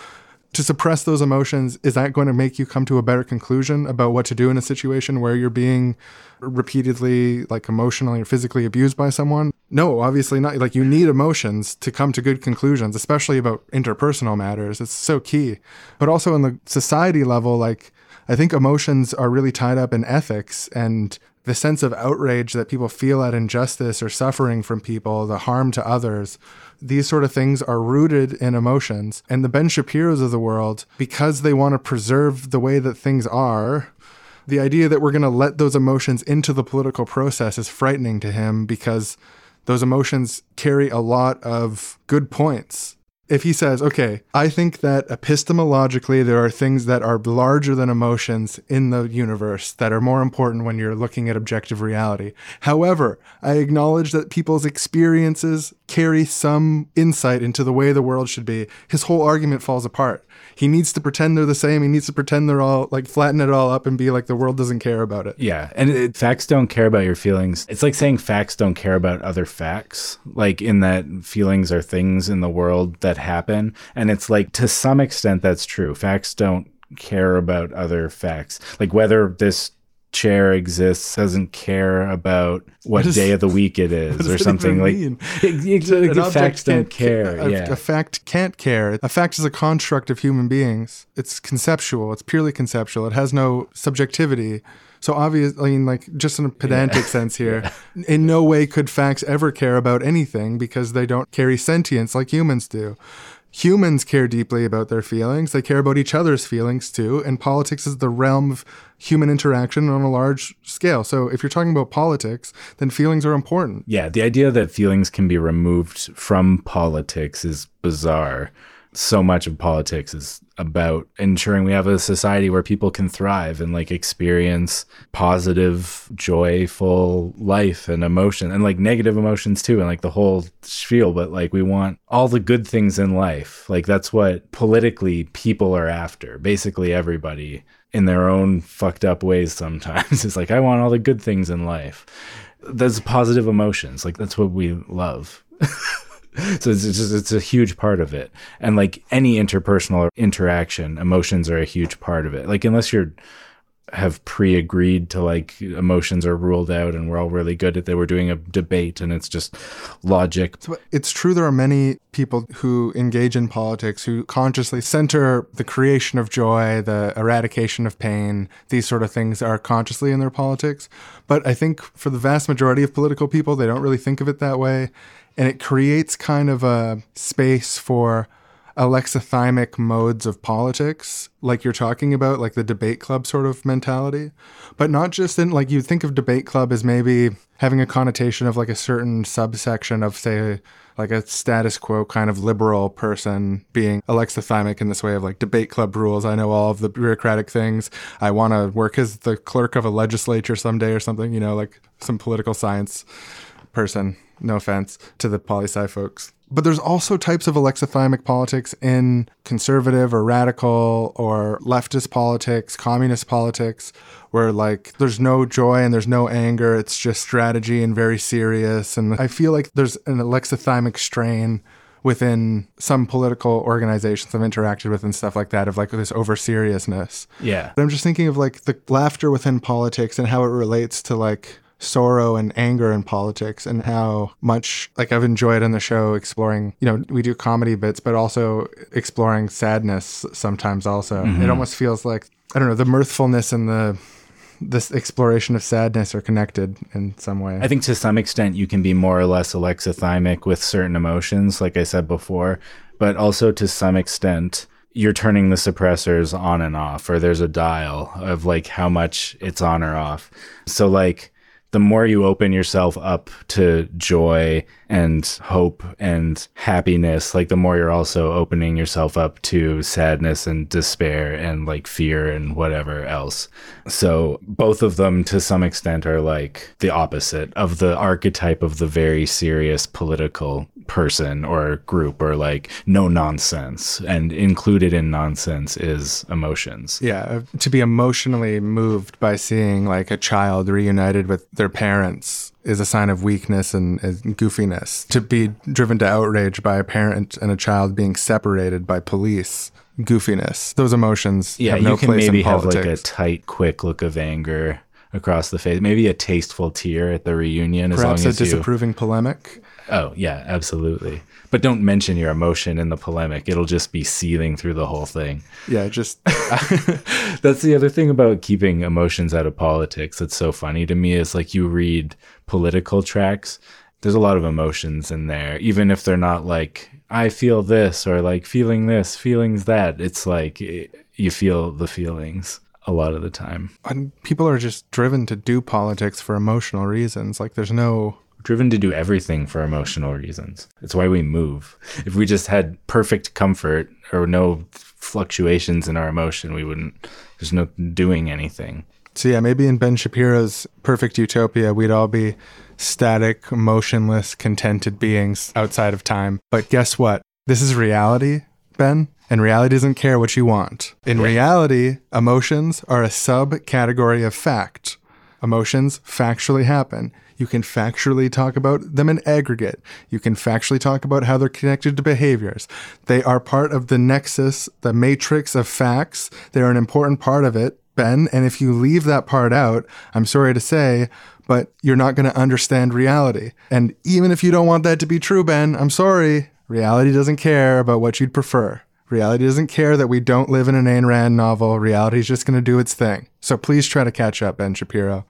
to suppress those emotions is that going to make you come to a better conclusion about what to do in a situation where you're being repeatedly like emotionally or physically abused by someone no obviously not like you need emotions to come to good conclusions especially about interpersonal matters it's so key but also in the society level like i think emotions are really tied up in ethics and the sense of outrage that people feel at injustice or suffering from people, the harm to others, these sort of things are rooted in emotions. And the Ben Shapiro's of the world, because they want to preserve the way that things are, the idea that we're going to let those emotions into the political process is frightening to him because those emotions carry a lot of good points. If he says, okay, I think that epistemologically there are things that are larger than emotions in the universe that are more important when you're looking at objective reality. However, I acknowledge that people's experiences carry some insight into the way the world should be. His whole argument falls apart. He needs to pretend they're the same. He needs to pretend they're all like flatten it all up and be like the world doesn't care about it. Yeah, and it, facts don't care about your feelings. It's like saying facts don't care about other facts, like in that feelings are things in the world that happen. And it's like to some extent that's true. Facts don't care about other facts. Like whether this chair exists doesn't care about what day of the week it is or something like? It- it- like An the object facts don't care. A, yeah. a fact can't care. A fact is a construct of human beings. It's conceptual. It's purely conceptual. It has no subjectivity. So obviously, I mean, like just in a pedantic sense here, in no way could facts ever care about anything because they don't carry sentience like humans do. Humans care deeply about their feelings. They care about each other's feelings too. And politics is the realm of human interaction on a large scale. So if you're talking about politics, then feelings are important. Yeah, the idea that feelings can be removed from politics is bizarre. So much of politics is about ensuring we have a society where people can thrive and like experience positive, joyful life and emotion and like negative emotions too and like the whole spiel. But like we want all the good things in life. Like that's what politically people are after. Basically, everybody in their own fucked up ways sometimes. It's like, I want all the good things in life there's positive emotions like that's what we love so it's just it's a huge part of it and like any interpersonal interaction emotions are a huge part of it like unless you're have pre-agreed to like emotions are ruled out and we're all really good at that we're doing a debate and it's just logic But It's true there are many people who engage in politics who consciously center the creation of joy, the eradication of pain, these sort of things are consciously in their politics. But I think for the vast majority of political people, they don't really think of it that way. And it creates kind of a space for alexithymic modes of politics, like you're talking about, like the debate club sort of mentality. But not just in, like, you think of debate club as maybe having a connotation of like a certain subsection of, say, like a status quo kind of liberal person being alexithymic in this way of like debate club rules. I know all of the bureaucratic things. I want to work as the clerk of a legislature someday or something, you know, like some political science person. No offense to the poli sci folks. But there's also types of alexithymic politics in conservative or radical or leftist politics, communist politics, where like there's no joy and there's no anger. It's just strategy and very serious. And I feel like there's an alexithymic strain within some political organizations I've interacted with and stuff like that of like this over seriousness. yeah But I'm just thinking of like the laughter within politics and how it relates to like sorrow and anger in politics and how much like I've enjoyed on the show exploring, you know, we do comedy bits, but also exploring sadness sometimes also. It mm-hmm. almost feels like I don't know, the mirthfulness and the this exploration of sadness are connected in some way. I think to some extent you can be more or less alexithymic with certain emotions, like I said before, but also to some extent you're turning the suppressors on and off, or there's a dial of like how much it's on or off. So, like, the more you open yourself up to joy and hope and happiness, like the more you're also opening yourself up to sadness and despair and like fear and whatever else. So both of them to some extent are like the opposite of the archetype of the very serious political person or group or like no nonsense. And included in nonsense is emotions. Yeah, uh, to be emotionally moved by seeing like a child reunited with their parents is a sign of weakness and, and, goofiness. To be driven to outrage by a parent and a child being separated by police, goofiness. Those emotions yeah, have no you can place maybe in have like a tight, quick look of anger across the face. Maybe a tasteful tear at the reunion Perhaps as long a as you. disapproving polemic. Oh yeah, absolutely. But don't mention your emotion in the polemic. It'll just be seething through the whole thing. Yeah, just That's the other thing about keeping emotions out of politics. That's so funny to me is like you read political tracks. There's a lot of emotions in there, even if they're not like I feel this or like feeling this, feelings that. It's like it, you feel the feelings a lot of the time. and people are just driven to do politics for emotional reasons. Like there's no driven to do everything for emotional reasons. It's why we move. If we just had perfect comfort or no fluctuations in our emotion, we wouldn't, there's no doing anything. So yeah, maybe in Ben Shapiro's perfect utopia, we'd all be static, motionless, contented beings outside of time. But guess what? This is reality, Ben, and reality doesn't care what you want. In reality, emotions are a subcategory of fact. Emotions factually happen. You can factually talk about them in aggregate. You can factually talk about how they're connected to behaviors. They are part of the nexus, the matrix of facts. They're an important part of it, Ben. And if you leave that part out, I'm sorry to say, but you're not going to understand reality. And even if you don't want that to be true, Ben, I'm sorry. Reality doesn't care about what you'd prefer. Reality doesn't care that we don't live in an Ayn Rand novel. Reality is just going to do its thing. So please try to catch up, Ben Shapiro.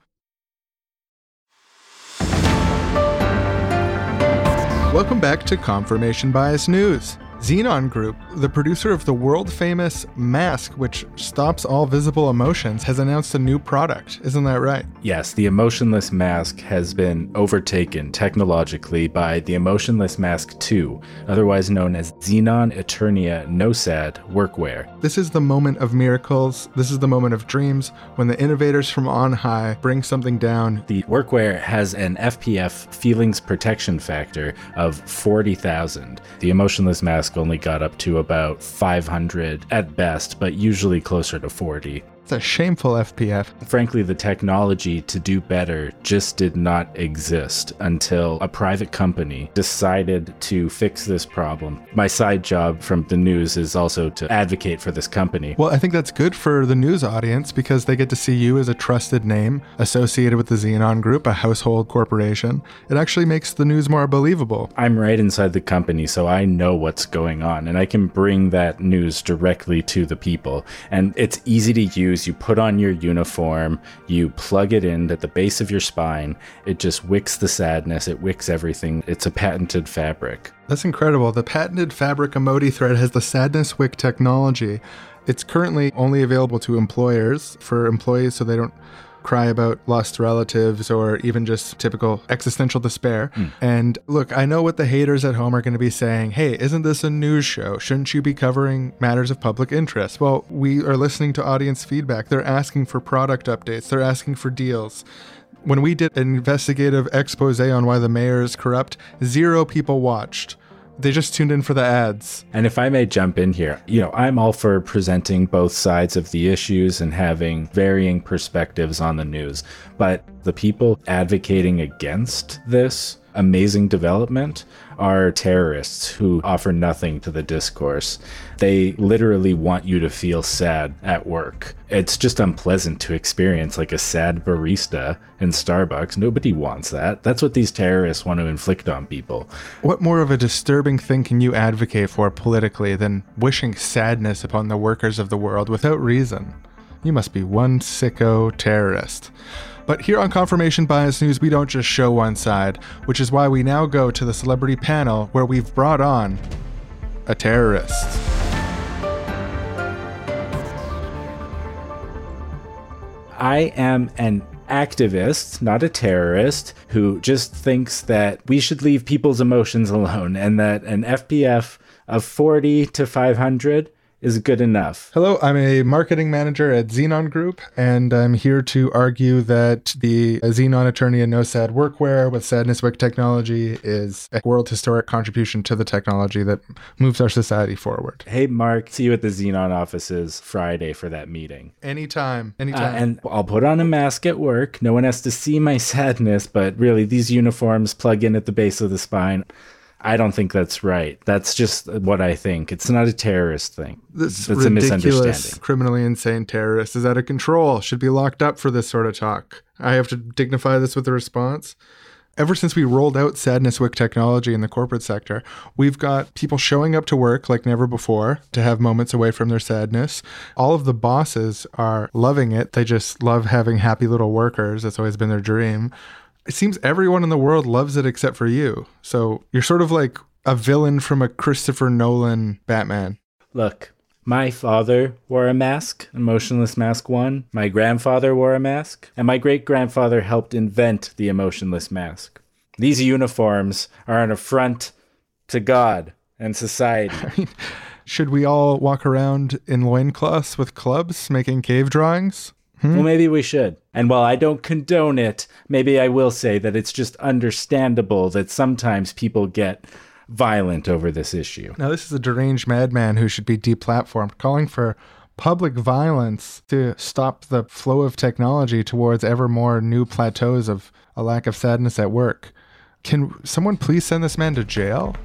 Welcome back to Confirmation Bias News. Xenon Group, the producer of the world famous mask which stops all visible emotions, has announced a new product. Isn't that right? Yes, the emotionless mask has been overtaken technologically by the Emotionless Mask 2, otherwise known as Xenon Eternia NoSad workwear. This is the moment of miracles. This is the moment of dreams when the innovators from on high bring something down. The workwear has an FPF feelings protection factor of 40,000. The emotionless mask only got up to about 500 at best, but usually closer to 40. A shameful FPF. Frankly, the technology to do better just did not exist until a private company decided to fix this problem. My side job from the news is also to advocate for this company. Well, I think that's good for the news audience because they get to see you as a trusted name associated with the Xenon Group, a household corporation. It actually makes the news more believable. I'm right inside the company, so I know what's going on, and I can bring that news directly to the people. And it's easy to use. You put on your uniform, you plug it in at the base of your spine. It just wicks the sadness, it wicks everything. It's a patented fabric. That's incredible. The patented fabric Emoti thread has the Sadness Wick technology. It's currently only available to employers for employees so they don't cry about lost relatives or even just typical existential despair. Hmm. And look, I know what the haters at home are going to be saying. Hey, isn't this a news show? Shouldn't you be covering matters of public interest? Well, we are listening to audience feedback. They're asking for product updates, they're asking for deals. When we did an investigative expose on why the mayor is corrupt, zero people watched. They just tuned in for the ads. And if I may jump in here, you know, I'm all for presenting both sides of the issues and having varying perspectives on the news. But the people advocating against this amazing development are terrorists who offer nothing to the discourse. They literally want you to feel sad at work. It's just unpleasant to experience like a sad barista in Starbucks. Nobody wants that. That's what these terrorists want to inflict on people. What more of a disturbing thing can you advocate for politically than wishing sadness upon the workers of the world without reason? You must be one sicko terrorist. But here on Confirmation Bias News, we don't just show one side, which is why we now go to the celebrity panel where we've brought on a terrorist. I am an activist, not a terrorist, who just thinks that we should leave people's emotions alone and that an FPF of 40 to 500 is good enough. Hello, I'm a marketing manager at Xenon Group, and I'm here to argue that the Xenon Eternia No Sad workwear with Sadness Wick technology is a world historic contribution to the technology that moves our society forward. Hey, Mark, see you at the Xenon offices Friday for that meeting. Anytime, Uh, anytime. and I'll put on a mask at work. No one has to see my sadness, but really, these uniforms plug in at the base of the spine. I don't think that's right. That's just what I think. It's not a terrorist thing. this that's a misunderstanding. criminally insane terrorist is out of control. Should be locked up for this sort of talk. I have to dignify this with a response. Ever since we rolled out Sadness Wick technology in the corporate sector, we've got people showing up to work like never before to have moments away from their sadness. All of the bosses are loving it. They just love having happy little workers. That's always been their dream. It seems everyone in the world loves it except for you. So you're sort of like a villain from a Christopher Nolan Batman. Look, my father wore a mask, Emotionless Mask 1. My grandfather wore a mask. And my great grandfather helped invent the Emotionless Mask. These uniforms are an affront to God and society. I mean, Should we all walk around in loincloths with clubs making cave drawings? Hmm? Well, maybe we should. And while I don't condone it, maybe I will say that it's just understandable that sometimes people get violent over this issue. Now, this is a deranged madman who should be deplatformed, calling for public violence to stop the flow of technology towards ever more new plateaus of a lack of sadness at work. Can someone please send this man to jail?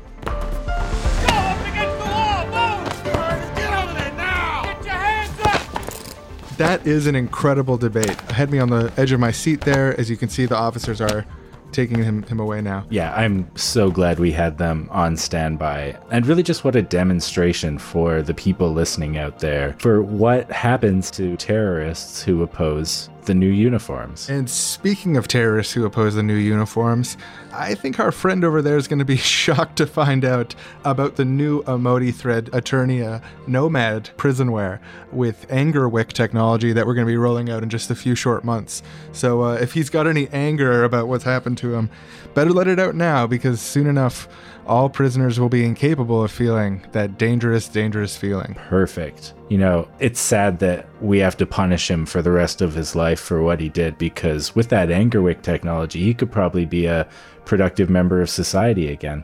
That is an incredible debate. I had me on the edge of my seat there. As you can see, the officers are taking him, him away now. Yeah, I'm so glad we had them on standby. And really, just what a demonstration for the people listening out there for what happens to terrorists who oppose the new uniforms. And speaking of terrorists who oppose the new uniforms, I think our friend over there is going to be shocked to find out about the new Emoti Thread Eternia Nomad prisonware with Anger Wick technology that we're going to be rolling out in just a few short months. So uh, if he's got any anger about what's happened to him, better let it out now because soon enough, all prisoners will be incapable of feeling that dangerous, dangerous feeling. Perfect. You know, it's sad that we have to punish him for the rest of his life for what he did because with that Angerwick technology, he could probably be a productive member of society again.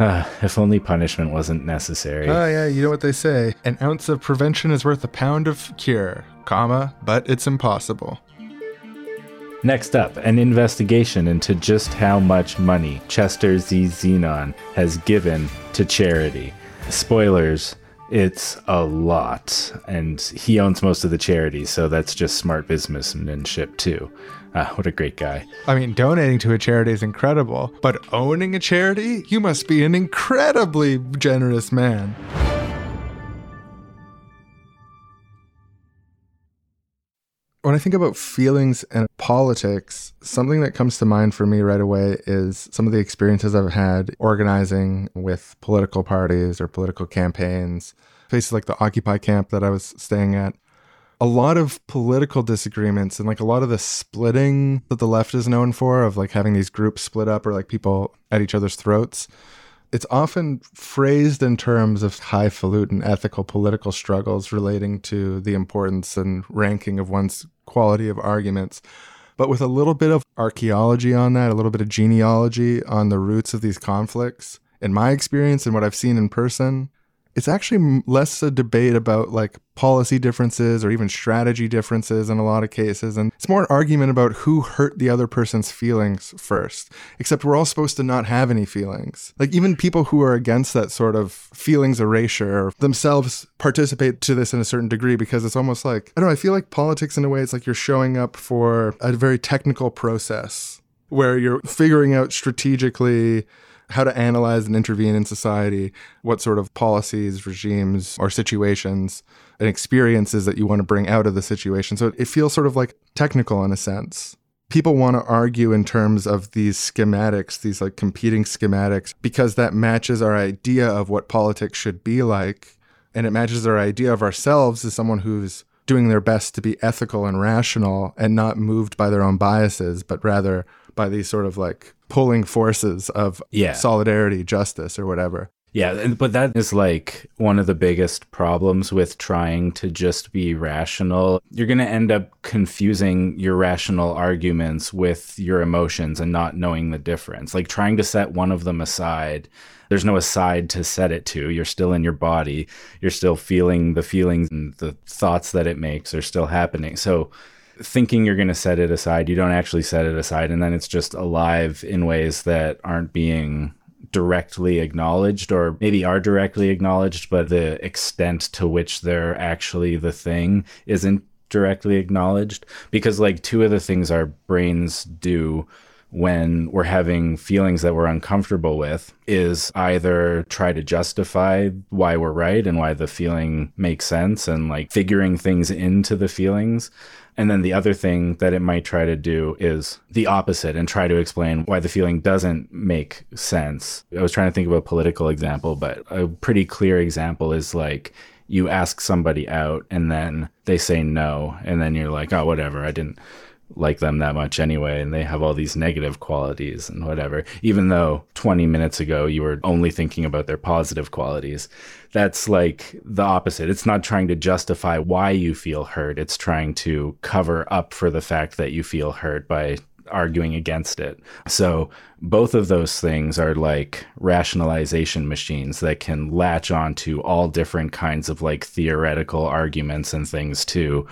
Ah, if only punishment wasn't necessary. Oh yeah, you know what they say. An ounce of prevention is worth a pound of cure, comma, but it's impossible. Next up, an investigation into just how much money Chester Z Xenon has given to charity. Spoilers, it's a lot, and he owns most of the charities, so that's just smart businessmanship too. Ah, what a great guy. I mean, donating to a charity is incredible, but owning a charity? You must be an incredibly generous man. When I think about feelings and politics, something that comes to mind for me right away is some of the experiences I've had organizing with political parties or political campaigns, places like the Occupy camp that I was staying at. A lot of political disagreements and like a lot of the splitting that the left is known for, of like having these groups split up or like people at each other's throats it's often phrased in terms of highfalutin ethical political struggles relating to the importance and ranking of one's quality of arguments. But with a little bit of archaeology on that, a little bit of genealogy on the roots of these conflicts, in my experience and what I've seen in person, it's actually less a debate about like policy differences or even strategy differences in a lot of cases. And it's more an argument about who hurt the other person's feelings first. Except we're all supposed to not have any feelings. Like even people who are against that sort of feelings erasure themselves participate to this in a certain degree because it's almost like, I don't know, I feel like politics in a way, it's like you're showing up for a very technical process where you're figuring out strategically how to analyze and intervene in society, what sort of policies, regimes, or situations and experiences that you want to bring out of the situation. So it feels sort of like technical in a sense. People want to argue in terms of these schematics, these like competing schematics, because that matches our idea of what politics should be like. And it matches our idea of ourselves as someone who's doing their best to be ethical and rational and not moved by their own biases, but rather by these sort of like pulling forces of Yeah. solidarity, justice, or whatever. Yeah, but that is like one of the biggest problems with trying to just be rational. You're going to end up confusing your rational arguments with your emotions and not knowing the difference. Like trying to set one of them aside, there's no aside to set it to. You're still in your body, you're still feeling the feelings and the thoughts that it makes are still happening. So, thinking you're going to set it aside, you don't actually set it aside. And then it's just alive in ways that aren't being directly acknowledged or maybe are directly acknowledged, but the extent to which they're actually the thing isn't directly acknowledged. Because, like, two of the things our brains do when we're having feelings that we're uncomfortable with is either try to justify why we're right and why the feeling makes sense and like figuring things into the feelings. And then the other thing that it might try to do is the opposite and try to explain why the feeling doesn't make sense. I was trying to think of a political example, but a pretty clear example is like you ask somebody out and then they say no. And then you're like, oh, whatever. I didn't like them that much anyway and they have all these negative qualities and whatever. Even though 20 minutes ago you were only thinking about their positive qualities that's like the opposite. It's not trying to justify why you feel hurt. It's trying to cover up for the fact that you feel hurt by arguing against it. So both of those things are like rationalization machines that can latch onto all different kinds of like theoretical arguments and things to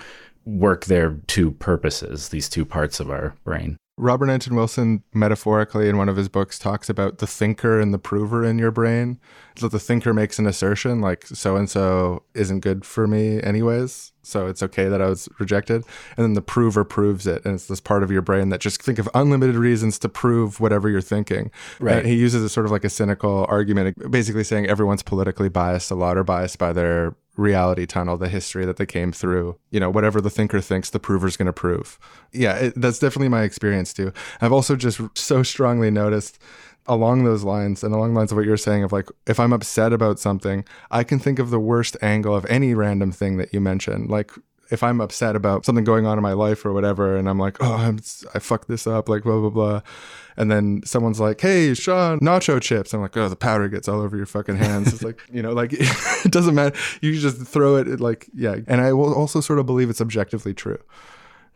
work their two purposes, these two parts of our brain. Robert Anton Wilson, metaphorically, in one of his books, talks about the thinker and the prover in your brain. So the thinker makes an assertion like, so and so isn't good for me, anyways. So it's okay that I was rejected. And then the prover proves it. And it's this part of your brain that just think of unlimited reasons to prove whatever you're thinking. Right. And he uses a sort of like a cynical argument, basically saying everyone's politically biased, a lot or biased by their reality tunnel, the history that they came through. You know, whatever the thinker thinks, the prover's going to prove. Yeah, it, that's definitely my experience too. I've also just so strongly noticed along those lines and along the lines of what you're saying of like if i'm upset about something i can think of the worst angle of any random thing that you mentioned like if i'm upset about something going on in my life or whatever and i'm like oh I'm, i fucked this up like blah blah blah and then someone's like hey sean nacho chips. I'm like oh the powder gets all over your fucking hands. It's like you know like it doesn't matter. You just throw it like yeah. And i will also sort of believe it's objectively true.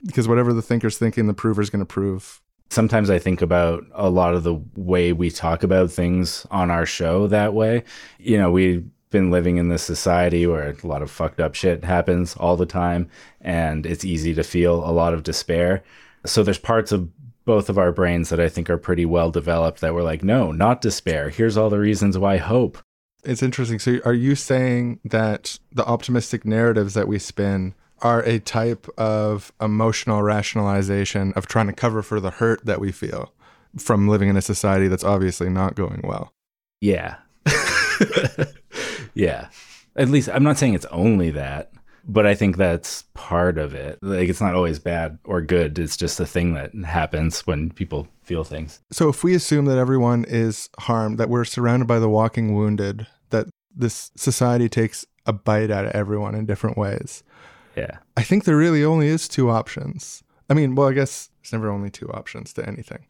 Because whatever the thinker's thinking the prover's going to prove. Sometimes I think about a lot of the way we talk about things on our show that way. You know, we've been living in this society where a lot of fucked up shit happens all the time, and it's easy to feel a lot of despair. So there's parts of both of our brains that I think are pretty well developed that we're like, no, not despair. Here's all the reasons why hope. It's interesting. So, are you saying that the optimistic narratives that we spin are a type of emotional rationalization of trying to cover for the hurt that we feel from living in a society that's obviously not going well? Yeah. yeah. At least I'm not saying it's only that, but I think that's part of it. Like it's not always bad or good. It's just a thing that happens when people feel things. So, if we assume that everyone is harmed, that we're surrounded by the walking wounded, that this society takes a bite out of everyone in different ways, Yeah. I think there really only is two options. I mean, well, I guess there's never only two options to anything.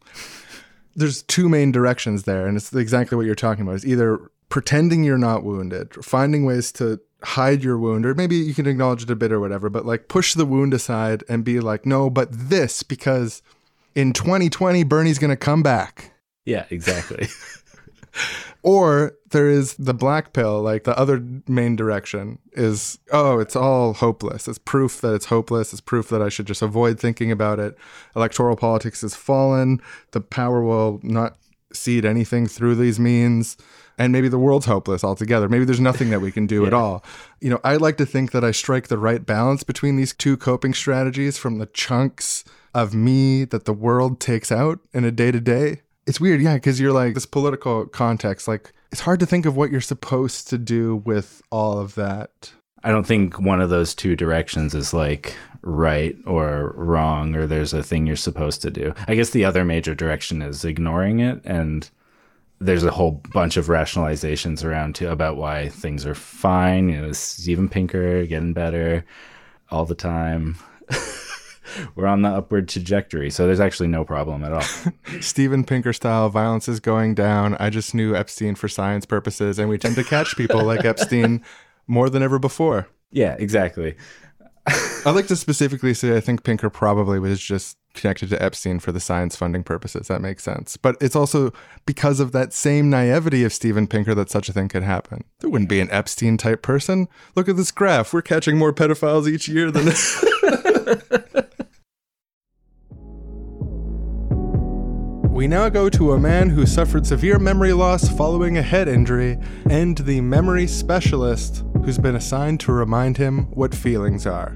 There's two main directions there, and it's exactly what you're talking about. It's either pretending you're not wounded, finding ways to hide your wound, or maybe you can acknowledge it a bit or whatever, but like push the wound aside and be like, no, but this, because in 2020, Bernie's going to come back. Yeah, exactly. Or there is the black pill, like the other main direction is, oh, it's all hopeless. It's proof that it's hopeless. It's proof that I should just avoid thinking about it. Electoral politics has fallen. The power will not cede anything through these means. And maybe the world's hopeless altogether. Maybe there's nothing that we can do at all. You know, I like to think that I strike the right balance between these two coping strategies from the chunks of me that the world takes out in a day to day it's weird, yeah, because you're like this political context. Like, it's hard to think of what you're supposed to do with all of that. I don't think one of those two directions is like right or wrong, or there's a thing you're supposed to do. I guess the other major direction is ignoring it, and there's a whole bunch of rationalizations around too about why things are fine. You know, Steven Pinker getting better. all the time. We're on the upward trajectory, so there's actually no problem at all. Steven Pinker style violence is going down. I just knew Epstein for science purposes, and we tend to catch people like Epstein more than ever before. Yeah, exactly. I'd like to specifically say I think Pinker probably was just connected to Epstein for the science funding purposes. That makes sense. But it's also because of that same naivety of Steven Pinker that such a thing could happen. There wouldn't be an Epstein type person. Look at this graph. We're catching more pedophiles each year than. This. We now go to a man who suffered severe memory loss following a head injury, and the memory specialist who's been assigned to remind him what feelings are.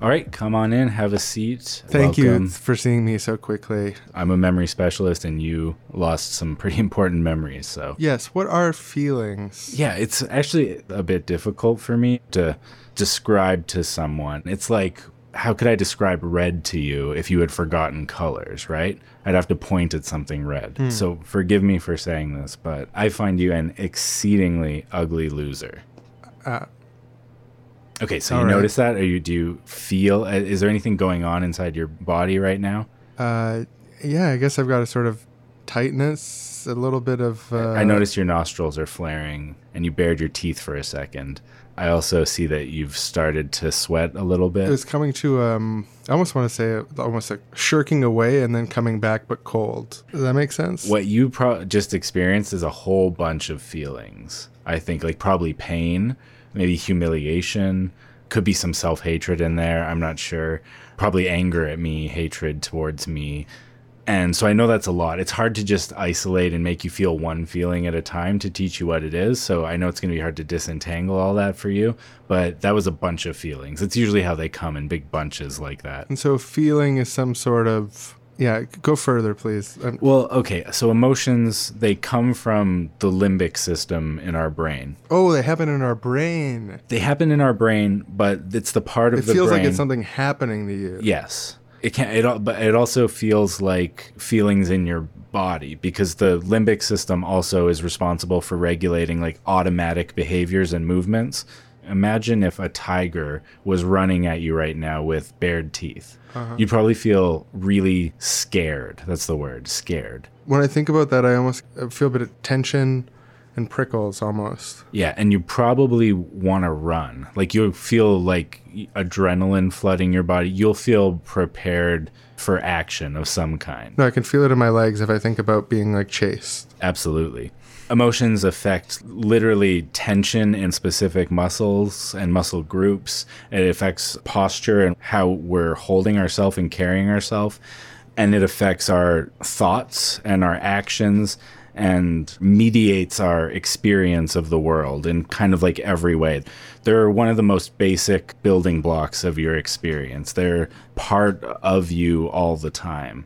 All right, come on in, have a seat. Thank Welcome. you for seeing me so quickly. I'm a memory specialist, and you lost some pretty important memories. So, Yes, what are feelings? yeah, it's actually a bit difficult for me to describe to someone. It's like, how could I describe red to you if you had forgotten colors, right? I'd have to point at something red. So, forgive me for saying this, but I find you an exceedingly ugly loser. Uh, Okay, so you all right. notice that? Or you do you feel? uh, Is there anything going on inside your body right now? uh, yeah, I guess I've got a sort of tightness, a little bit of. Uh, I notice your nostrils are flaring, and you bared your teeth for a second. I also see that you've started to sweat a little bit. It's coming to, um, I almost want to say, almost like shirking away and then coming back, but cold. Does that make sense? what you pro- just experienced is a whole bunch of feelings. I think, like probably pain, maybe humiliation, could be some self hatred in there. I'm not sure. Probably anger at me, hatred towards me. And so I know that's a lot. It's hard to just isolate and make you feel one feeling at a time to teach you what it is. So I know it's going to be hard to disentangle all that for you, but that was a bunch of feelings. It's usually how they come in big bunches like that. And so feeling is some sort of yeah. Go further, please. Um, Well, okay. So emotions, they come from the limbic system in our brain. oh, they happen in our brain. They happen in our brain, but it's the part of the It the feels brain. like it's something happening to you. Yes. It can it but it also feels like feelings in your body because the limbic system also is responsible for regulating like automatic behaviors and movements. Imagine if a tiger was running at you right now with bared teeth. Uh-huh. You'd probably feel really scared. That's the word, scared. When I think about that, I almost feel a bit of tension and prickles almost. Yeah, and you probably want to run. Like you'll feel like adrenaline flooding your body. You'll feel prepared for action of some kind. No, I can feel it in my legs if I think about being like chased. Absolutely. Emotions affect literally tension in specific muscles and muscle groups. It affects posture and how we're holding ourselves and carrying ourselves. And it affects our thoughts and our actions and mediates our experience of the world in kind of like every way. They're one of the most basic building blocks of your experience. They're part of you all the time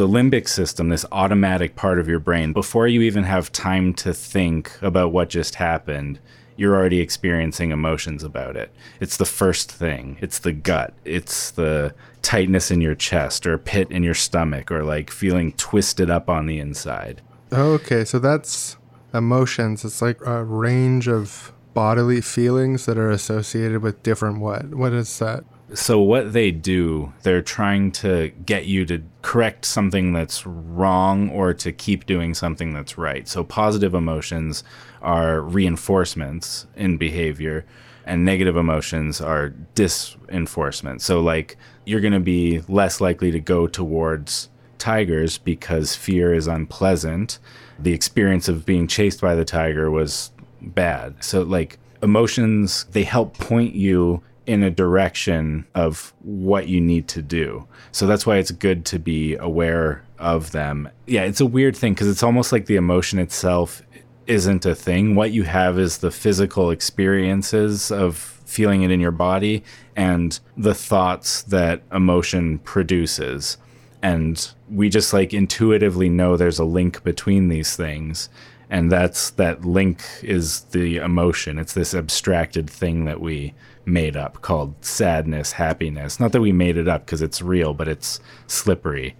the limbic system, this automatic part of your brain, before you even have time to think about what just happened, you're already experiencing emotions about it. It's the first thing. It's the gut. It's the tightness in your chest or pit in your stomach or like feeling twisted up on the inside. Okay, so that's emotions. It's like a range of bodily feelings that are associated with different what? What is that? So what they do, they're trying to get you to correct something that's wrong or to keep doing something that's right. So positive emotions are reinforcements in behavior and negative emotions are disenforcement. So like you're going to be less likely to go towards tigers because fear is unpleasant. The experience of being chased by the tiger was bad. So like emotions they help point you in a direction of what you need to do. So that's why it's good to be aware of them. Yeah, it's a weird thing because it's almost like the emotion itself isn't a thing. What you have is the physical experiences of feeling it in your body and the thoughts that emotion produces. And we just like intuitively know there's a link between these things. And that's that link is the emotion. It's this abstracted thing that we made up called sadness, happiness. Not that we made it up because it's real, but it's slippery.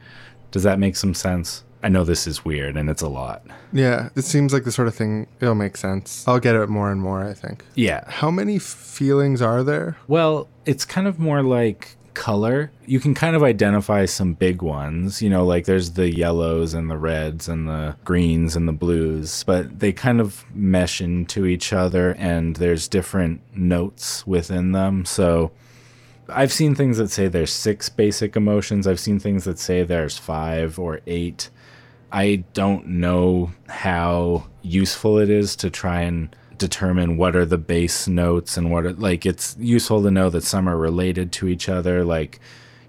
Does that make some sense? I know this is weird and it's a lot. Yeah, it seems like the sort of thing, it'll make sense. I'll get it more and more, I think. Yeah. How many feelings are there? Well, it's kind of more like color. You can kind of identify some big ones, you know, like there's the yellows and the reds and the greens and the blues, but they kind of mesh into each other and there's different notes within them. So I've seen things that say there's six basic emotions. I've seen things that say there's five or eight. I don't know how useful it is to try and determine what are the base notes and what are like it's useful to know that some are related to each other like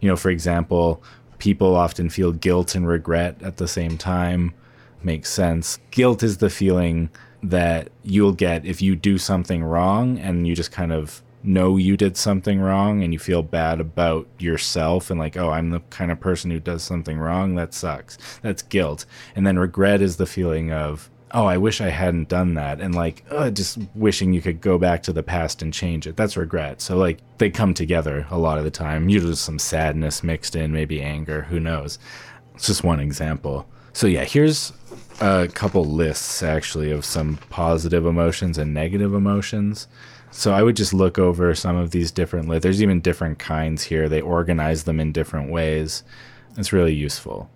you know for example people often feel guilt and regret at the same time makes sense guilt is the feeling that you'll get if you do something wrong and you just kind of know you did something wrong and you feel bad about yourself and like, oh, I'm the kind of person who does something wrong. That sucks. That's guilt. And then regret is the feeling of, oh, I wish I hadn't done that. And like, just wishing you could go back to the past and change it. That's regret. So like they come together a lot of the time. Usually some sadness mixed in, maybe anger, who knows. It's just one example. So yeah, here's a couple lists actually of some positive emotions and negative emotions. So I would just look over some of these different lists. There's even different kinds here. They organize them in different ways. It's really useful.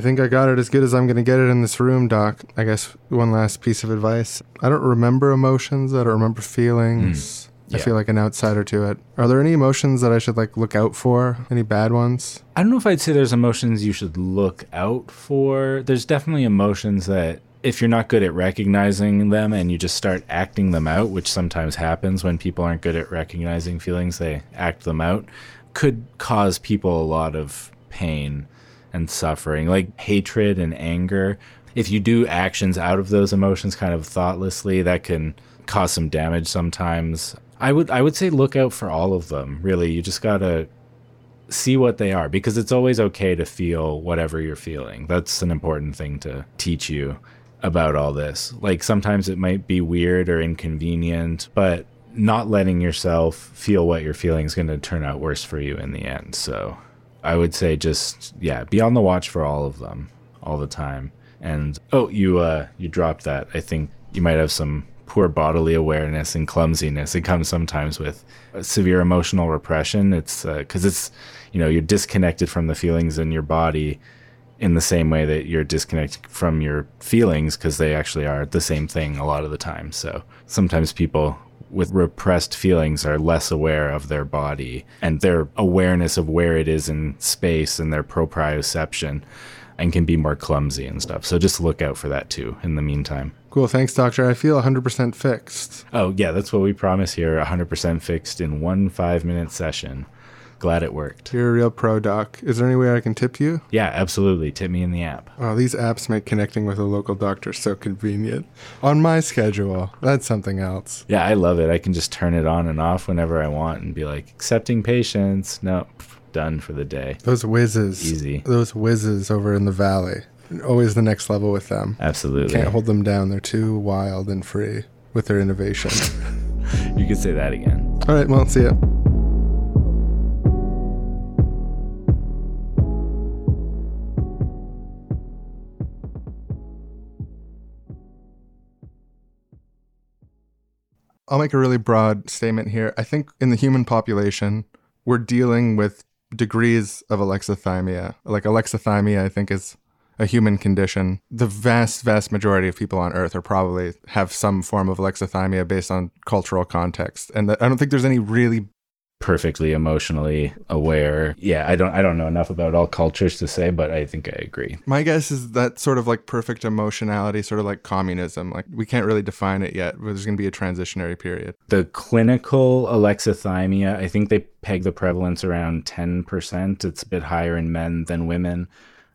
I think I got it as good as I'm going to get it in this room, Doc. I guess one last piece of advice. I don't remember emotions. I don't remember feelings. Mm, yeah. I feel like an outsider to it. Are there any emotions that I should like look out for? Any bad ones? I don't know if I'd say there's emotions you should look out for. There's definitely emotions that if you're not good at recognizing them and you just start acting them out, which sometimes happens when people aren't good at recognizing feelings, they act them out, could cause people a lot of pain and suffering, like hatred and anger. If you do actions out of those emotions kind of thoughtlessly, that can cause some damage sometimes. I would I would say look out for all of them. Really, you just got to see what they are because it's always okay to feel whatever you're feeling. That's an important thing to teach you about all this. Like sometimes it might be weird or inconvenient, but not letting yourself feel what you're feeling is going to turn out worse for you in the end. So I would say just yeah, be on the watch for all of them all the time. And oh, you uh you dropped that. I think you might have some poor bodily awareness and clumsiness. It comes sometimes with severe emotional repression. It's because uh, it's you know you're disconnected from the feelings in your body in the same way that you're disconnected from your feelings because they actually are the same thing a lot of the time. So sometimes people with repressed feelings are less aware of their body and their awareness of where it is in space and their proprioception and can be more clumsy and stuff. So just look out for that too in the meantime. Cool. Thanks, doctor. I feel 100% fixed. Oh, yeah. That's what we promise here 100% fixed in one five minute session. Glad it worked. You're a real pro, Doc. Is there any way I can tip you? Yeah, absolutely. Tip me in the app. Oh, these apps make connecting with a local doctor so convenient. On my schedule. That's something else. Yeah, I love it. I can just turn it on and off whenever I want and be like, accepting patients. Nope, done for the day. Those whizzes. Easy. Those whizzes over in the valley. Always the next level with them. Absolutely. Can't hold them down. They're too wild and free with their innovation. you could say that again. All right, well, see ya. I'll make a really broad statement here. I think in the human population, we're dealing with degrees of alexithymia. Like alexithymia, I think is a human condition. The vast, vast majority of people on Earth are probably have some form of alexithymia based on cultural context, and I don't think there's any really perfectly emotionally aware. Yeah, I don't I don't know enough about all cultures to say, but I think I agree. My guess is that sort of like perfect emotionality, sort of like communism. Like we can't really define it yet, but there's going to be a transitionary period. The clinical alexithymia, I think they peg the prevalence around 10%. It's a bit higher in men than women.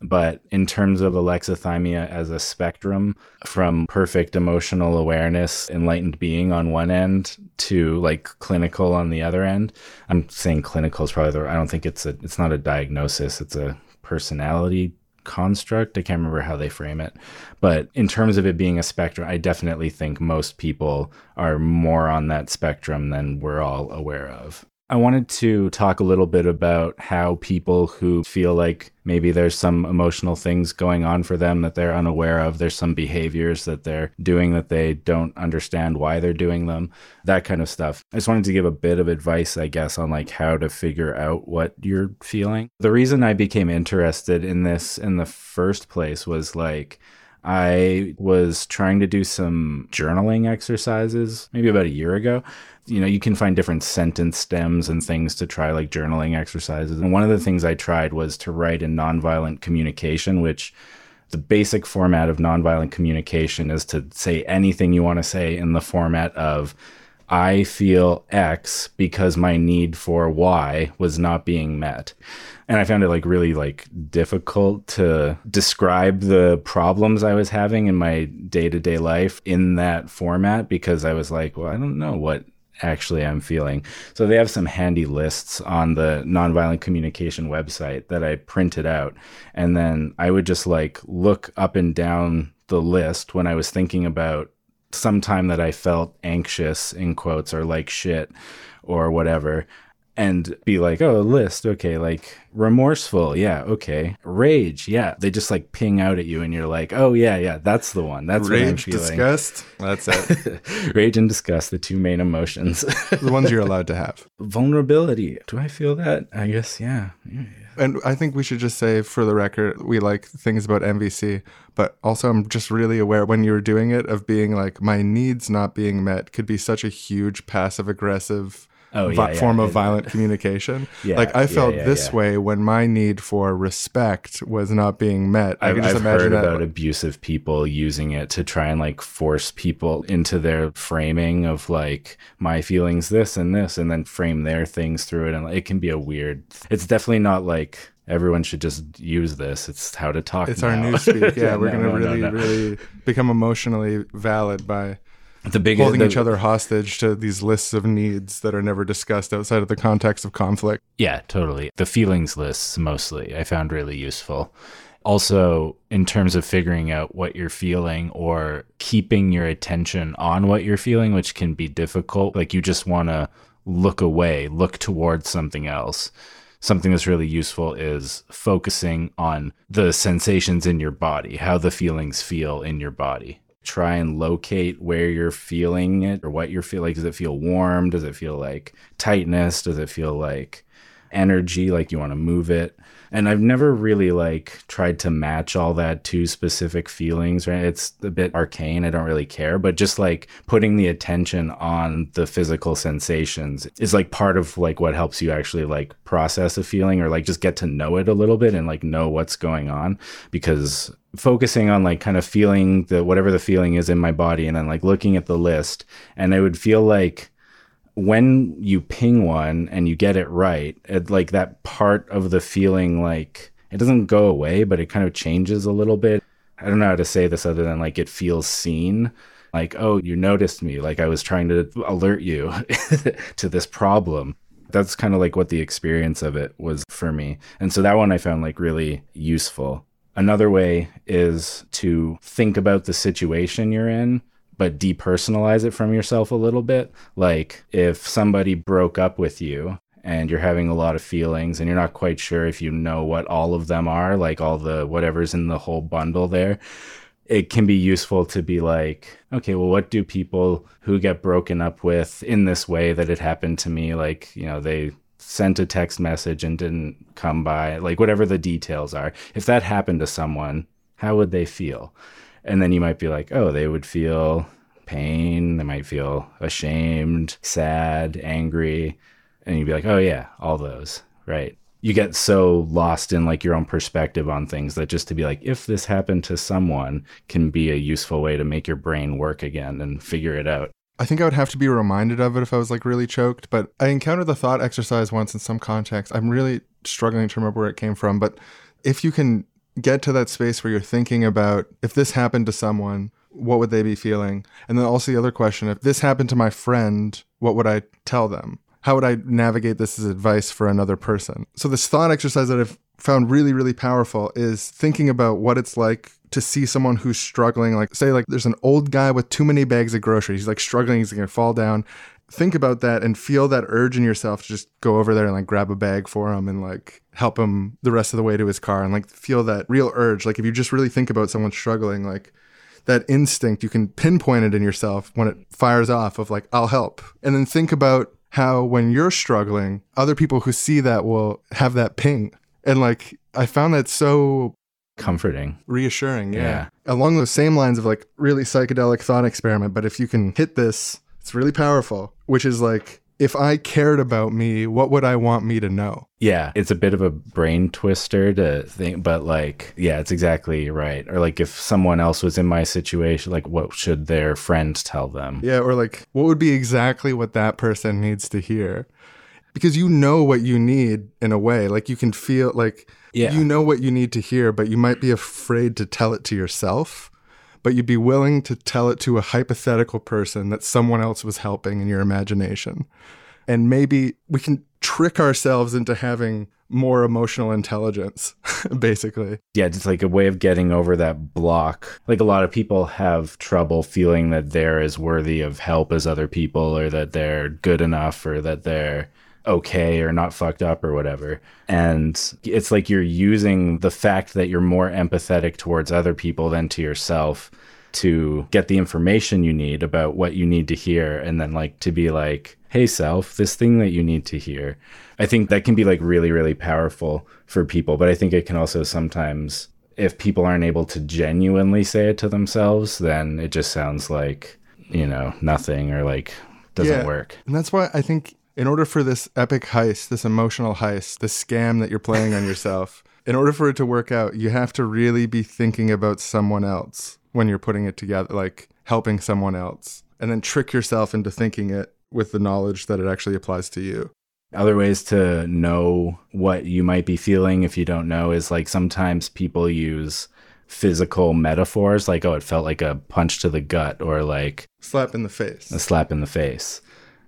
But in terms of alexithymia as a spectrum, from perfect emotional awareness, enlightened being on one end to like clinical on the other end, I'm saying clinical is probably the, I don't think it's a, it's not a diagnosis. It's a personality construct. I can't remember how they frame it. But in terms of it being a spectrum, I definitely think most people are more on that spectrum than we're all aware of. I wanted to talk a little bit about how people who feel like maybe there's some emotional things going on for them that they're unaware of, there's some behaviors that they're doing that they don't understand why they're doing them, that kind of stuff. I just wanted to give a bit of advice, I guess, on like how to figure out what you're feeling. The reason I became interested in this in the first place was like, I was trying to do some journaling exercises maybe about a year ago. You know, you can find different sentence stems and things to try, like journaling exercises. And one of the things I tried was to write in nonviolent communication, which the basic format of nonviolent communication is to say anything you want to say in the format of, I feel X because my need for Y was not being met and I found it like really like difficult to describe the problems I was having in my day-to-day life in that format because I was like, well, I don't know what actually I'm feeling. So they have some handy lists on the nonviolent communication website that I printed out and then I would just like look up and down the list when I was thinking about some time that I felt anxious in quotes or like shit or whatever and be like, oh, list, okay, like remorseful, yeah, okay, rage, yeah. They just like ping out at you, and you're like, oh yeah, yeah, that's the one. That's rage, disgust. That's it. rage and disgust, the two main emotions. the ones you're allowed to have. Vulnerability. Do I feel that? I guess, yeah. yeah. And I think we should just say, for the record, we like things about NVC, but also I'm just really aware when you were doing it of being like, my needs not being met could be such a huge passive aggressive oh, yeah, yeah, form of violent communication. like I felt this way when my need for respect was not being met. I I've, just I've imagine heard that. about abusive people using it to try and like force people into their framing of like my feelings this and this, and then frame their things through it, and it can be a weird. It's definitely not like everyone should just use this. It's how to talk. It's now. our new speak. Yeah, we're no, gonna no, really, no, really become emotionally valid by the holding the, each other hostage to these lists of needs that are never discussed outside of the context of conflict. Yeah, totally. The feelings lists mostly I found really useful. Also, in terms of figuring out what you're feeling or keeping your attention on what you're feeling, which can be difficult. Like you just want to look away, look towards something else. Something that's really useful is focusing on the sensations in your body, how the feelings feel in your body try and locate where you're feeling it or what you're feeling. Like, does it feel warm? Does it feel like tightness? Does it feel like energy? Like you want to move it? And I've never really like tried to match all that to specific feelings, right? It's a bit arcane. I don't really care, but just like putting the attention on the physical sensations is like part of like what helps you actually like process a feeling or like just get to know it a little bit and like know what's going on because focusing on like kind of feeling the whatever the feeling is in my body and then like looking at the list and I would feel like when you ping one and you get it right, it, like that part of the feeling, like it doesn't go away, but it kind of changes a little bit. I don't know how to say this other than like it feels seen. Like, oh, you noticed me. Like I was trying to alert you to this problem. That's kind of like what the experience of it was for me. And so that one I found like really useful. Another way is to think about the situation you're in but depersonalize it from yourself a little bit. Like if somebody broke up with you and you're having a lot of feelings and you're not quite sure if you know what all of them are, like all the whatever's in the whole bundle there, it can be useful to be like, okay, well, what do people who get broken up with in this way that it happened to me? Like, you know, they sent a text message and didn't come by, like whatever the details are. If that happened to someone, how would they feel? And then you might be like, oh, they would feel pain. They might feel ashamed, sad, angry. And you'd be like, oh, yeah, all those. Right. You get so lost in like your own perspective on things that just to be like, if this happened to someone can be a useful way to make your brain work again and figure it out. I think I would have to be reminded of it if I was like really choked. But I encountered the thought exercise once in some context. I'm really struggling to remember where it came from. But if you can get to that space where you're thinking about if this happened to someone, what would they be feeling? And then also the other question if this happened to my friend, what would I tell them? How would I navigate this as advice for another person? So, this thought exercise that I've found really, really powerful is thinking about what it's like to see someone who's struggling. Like, say, like there's an old guy with too many bags of groceries. He's like struggling, he's gonna fall down. Think about that and feel that urge in yourself to just go over there and like grab a bag for him and like help him the rest of the way to his car and like feel that real urge. Like if you just really think about someone struggling, like that instinct, you can pinpoint it in yourself when it fires off of like, I'll help. And then think about how when you're struggling, other people who see that will have that ping. And like, I found that so Comforting. reassuring. Yeah. Yeah. Along those same lines of like really psychedelic thought experiment. But if you can hit this, it's really powerful, which is like, if I cared about me, what would I want me to know? Yeah, it's a bit of a brain twister to think, but like, yeah, it's exactly right. Or like, if someone else was in my situation, like, what should their friend tell them? Yeah. Or like, what would be exactly what that person needs to hear? Because you know what you need in a way. Like, you can feel like Yeah. you know what you need to hear, but you might be afraid to tell it to yourself. But you'd be willing to tell it to a hypothetical person that someone else was helping in your imagination. And maybe we can trick ourselves into having more emotional intelligence, basically. yeah, it's like a way of getting over that block. Like a lot of people have trouble feeling that they're as worthy of help as other people, or that they're good enough, or that they're okay or not fucked up or whatever. And it's like you're using the fact that you're more empathetic towards other people than to yourself to get the information you need about what you need to hear and then like to be like hey self this thing that you need to hear i think that can be like really really powerful for people but i think it can also sometimes if people aren't able to genuinely say it to themselves then it just sounds like you know nothing or like doesn't Yeah. work And that's why I think in order for this epic heist, this emotional heist, this scam that you're playing on yourself, in order for it to work out, you have to really be thinking about someone else when you're putting it together, like helping someone else, and then trick yourself into thinking it with the knowledge that it actually applies to you. Other ways to know what you might be feeling if you don't know is like sometimes people use physical metaphors like oh it felt like a punch to the gut or like Slap in the face. a slap in the face.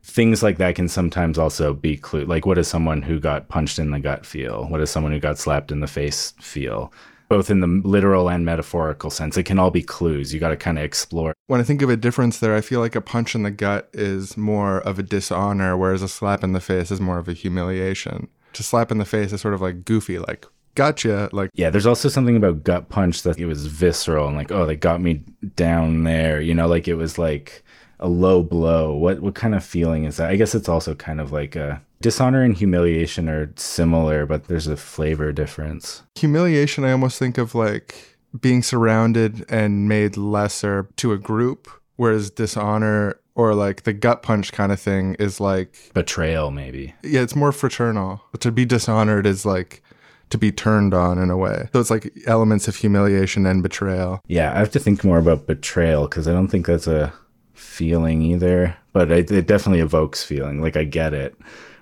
Things like that can sometimes also be clue. Like, what does someone who got punched in the gut feel? What does someone who got slapped in the face feel? Both in the literal and metaphorical sense, it can all be clues. You got to kind of explore. When I think of a difference there, I feel like a punch in the gut is more of a dishonor, whereas a slap in the face is more of a humiliation. To slap in the face is sort of like goofy, like, gotcha, like, Yeah, there's also something about gut punch that it was visceral and like, oh, they got me down there. You know, like it was like a low blow. What what kind of feeling is that? I guess it's also kind of like a dishonor and humiliation are similar, but there's a flavor difference. humiliation i almost think of like being surrounded and made lesser to a group whereas dishonor or like the gut punch kind of thing is like Betrayal, maybe. yeah it's more fraternal to be dishonored is like to be turned on in a way so it's like elements of humiliation and betrayal Yeah, I have to think more about betrayal because I don't think that's a feeling either. But it, it definitely evokes feeling. Like I get it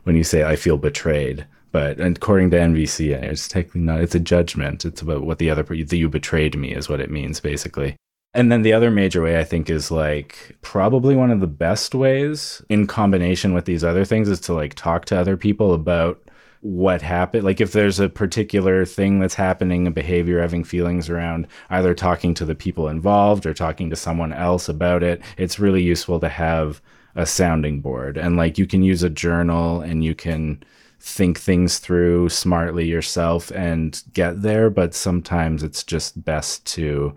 when you say I feel betrayed. But according to NVC, it's technically not. It's a judgment. It's about what the other that you betrayed me is what it means basically. And then the other major way I think is like probably one of the best ways in combination with these other things is to like talk to other people about what happened like if there's a particular thing that's happening a behavior having feelings around either talking to the people involved or talking to someone else about it it's really useful to have a sounding board. And like you can use a journal and you can think things through smartly yourself and get there but sometimes it's just best to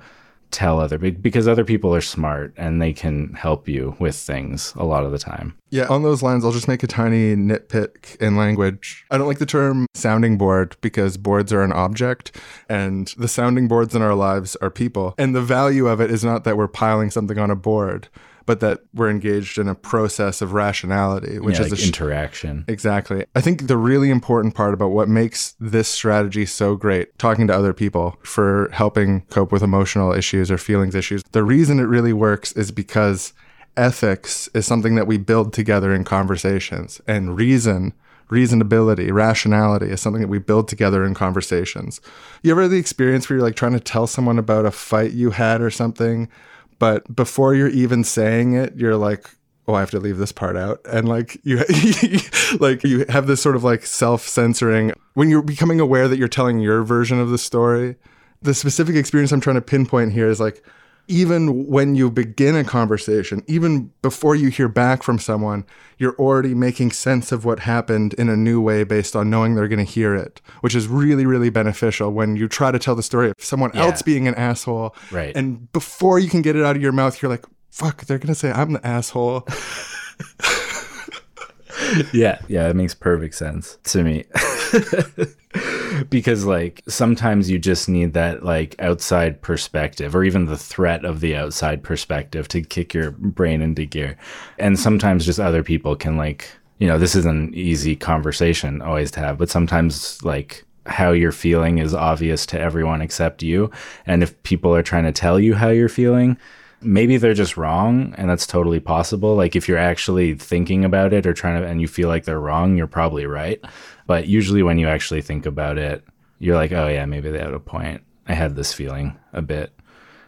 tell other because other people are smart and they can help you with things a lot of the time Yeah, on those lines, I'll just make a tiny nitpick in language. I don't like the term sounding board because boards are an object and the sounding boards in our lives are people. And the value of it is not that we're piling something on a board, but that we're engaged in a process of rationality, which yeah, is like a sh- interaction Exactly. I think the really important part about what makes this strategy so great, talking to other people for helping cope with emotional issues or feelings issues, the reason it really works is because ethics is something that we build together in conversations, and reason, reasonability, rationality is something that we build together in conversations. You ever had the experience where you're like trying to tell someone about a fight you had or something, but before you're even saying it, you're like, oh i have to leave this part out. And like you like you have this sort of like self-censoring. When you're becoming aware that you're telling your version of the story the specific experience i'm trying to pinpoint here is like even when you begin a conversation, even before you hear back from someone, you're already making sense of what happened in a new way based on knowing they're going to hear it, which is really, really beneficial when you try to tell the story of someone Yeah. else being an asshole. Right. And before you can get it out of your mouth, you're like, fuck, they're going to say I'm the asshole. yeah yeah it makes perfect sense to me because like sometimes you just need that like outside perspective or even the threat of the outside perspective to kick your brain into gear. And sometimes just other people can like you know this is an easy conversation always to have but sometimes like how you're feeling is obvious to everyone except you. And if people are trying to tell you how you're feeling maybe they're just wrong and that's totally possible. Like if you're actually thinking about it or trying to and you feel like they're wrong you're probably right but usually when you actually think about it you're like oh yeah maybe they had a point i had this feeling a bit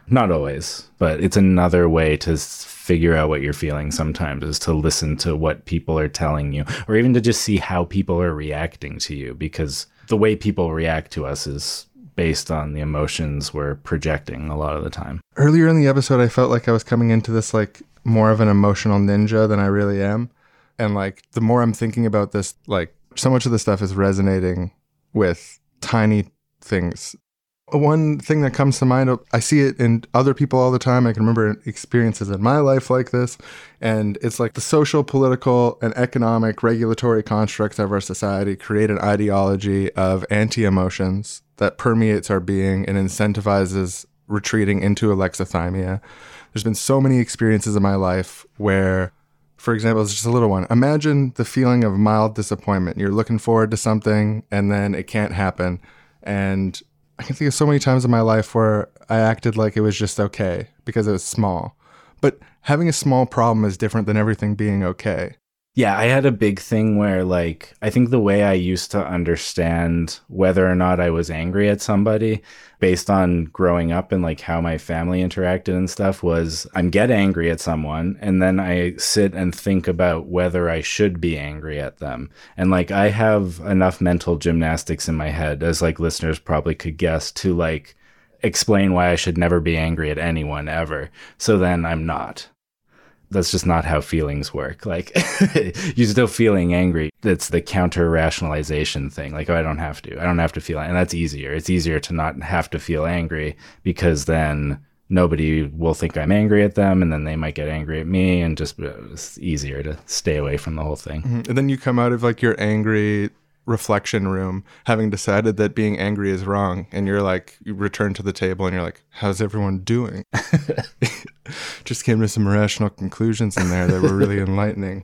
not always but it's another way to figure out what you're feeling sometimes is to listen to what people are telling you or even to just see how people are reacting to you because the way people react to us is based on the emotions we're projecting a lot of the time Earlier in the episode, I felt like I was coming into this like more of an emotional ninja than I really am. And like the more I'm thinking about this, like so much of the stuff is resonating with tiny things. One thing that comes to mind, I see it in other people all the time. I can remember experiences in my life like this. And it's like the social, political, and economic regulatory constructs of our society create an ideology of anti emotions that permeates our being and incentivizes retreating into alexithymia. There's been so many experiences in my life where, for example, it's just a little one. Imagine the feeling of mild disappointment. You're looking forward to something and then it can't happen. And I can think of so many times in my life where I acted like it was just okay because it was small. But having a small problem is different than everything being okay. Yeah, I had a big thing where, like, I think the way I used to understand whether or not I was angry at somebody based on growing up and, like, how my family interacted and stuff was I'm get angry at someone and then I sit and think about whether I should be angry at them. And, like, I have enough mental gymnastics in my head, as, like, listeners probably could guess, to, like, explain why I should never be angry at anyone ever. So then I'm not that's just not how feelings work. Like you're still feeling angry. That's the counter rationalization thing. Like, oh, I don't have to. I don't have to feel and that's easier. It's easier to not have to feel angry because then nobody will think I'm angry at them and then they might get angry at me and just uh, it's easier to stay away from the whole thing. And then you come out of like your angry reflection room having decided that being angry is wrong and you're like you return to the table and you're like how's everyone doing just came to some rational conclusions in there that were really enlightening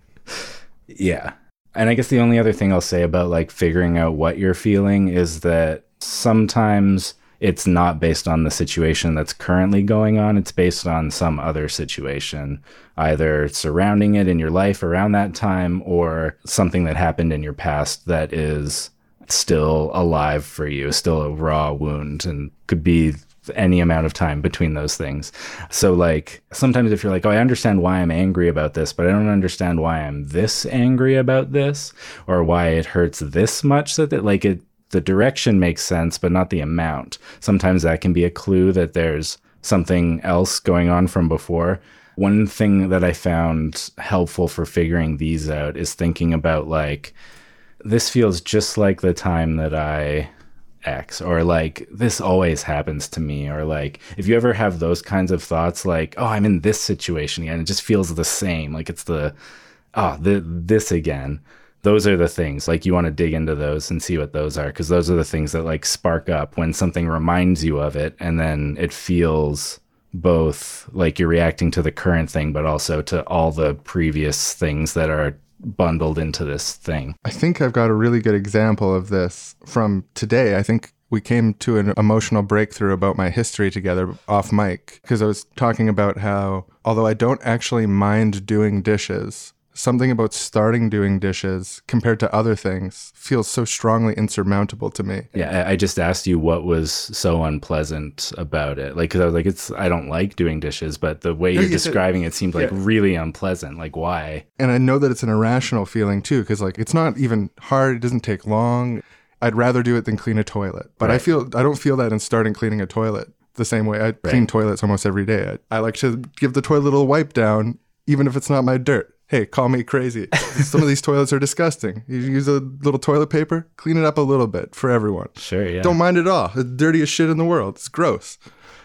Yeah. And I guess the only other thing I'll say about like figuring out what you're feeling is that sometimes it's not based on the situation that's currently going on. It's based on some other situation, either surrounding it in your life around that time or something that happened in your past that is still alive for you, still a raw wound and could be any amount of time between those things. So like sometimes if you're like, "Oh, I understand why I'm angry about this, but I don't understand why I'm this angry about this or why it hurts this much so that like it the direction makes sense but not the amount." Sometimes that can be a clue that there's something else going on from before. One thing that I found helpful for figuring these out is thinking about like this feels just like the time that I X or like this always happens to me or like if you ever have those kinds of thoughts like oh I'm in this situation again it just feels the same like it's the ah, oh the this again those are the things like you want to dig into those and see what those are because those are the things that like spark up when something reminds you of it and then it feels both like you're reacting to the current thing but also to all the previous things that are bundled into this thing I think I've got a really good example of this from today. I think we came to an emotional breakthrough about my history together off mic because I was talking about how, although I don't actually mind doing dishes, something about starting doing dishes compared to other things feels so strongly insurmountable to me. Yeah, I just asked you what was so unpleasant about it. Like, because I was like, it's I don't like doing dishes, but the way you're you said- describing it seemed like yeah. really unpleasant. Like, why? And I know that it's an irrational feeling too because, like, it's not even hard, it doesn't take long. I'd rather do it than clean a toilet. But I feel I don't feel that in starting cleaning a toilet. the same way. I clean toilets almost every day. I, I like to give the toilet a little wipe down, even if it's not my dirt. Hey, call me crazy. Some of these toilets are disgusting. You use a little toilet paper, clean it up a little bit for everyone. Sure, yeah. Don't mind it all. It's the dirtiest shit in the world. It's gross.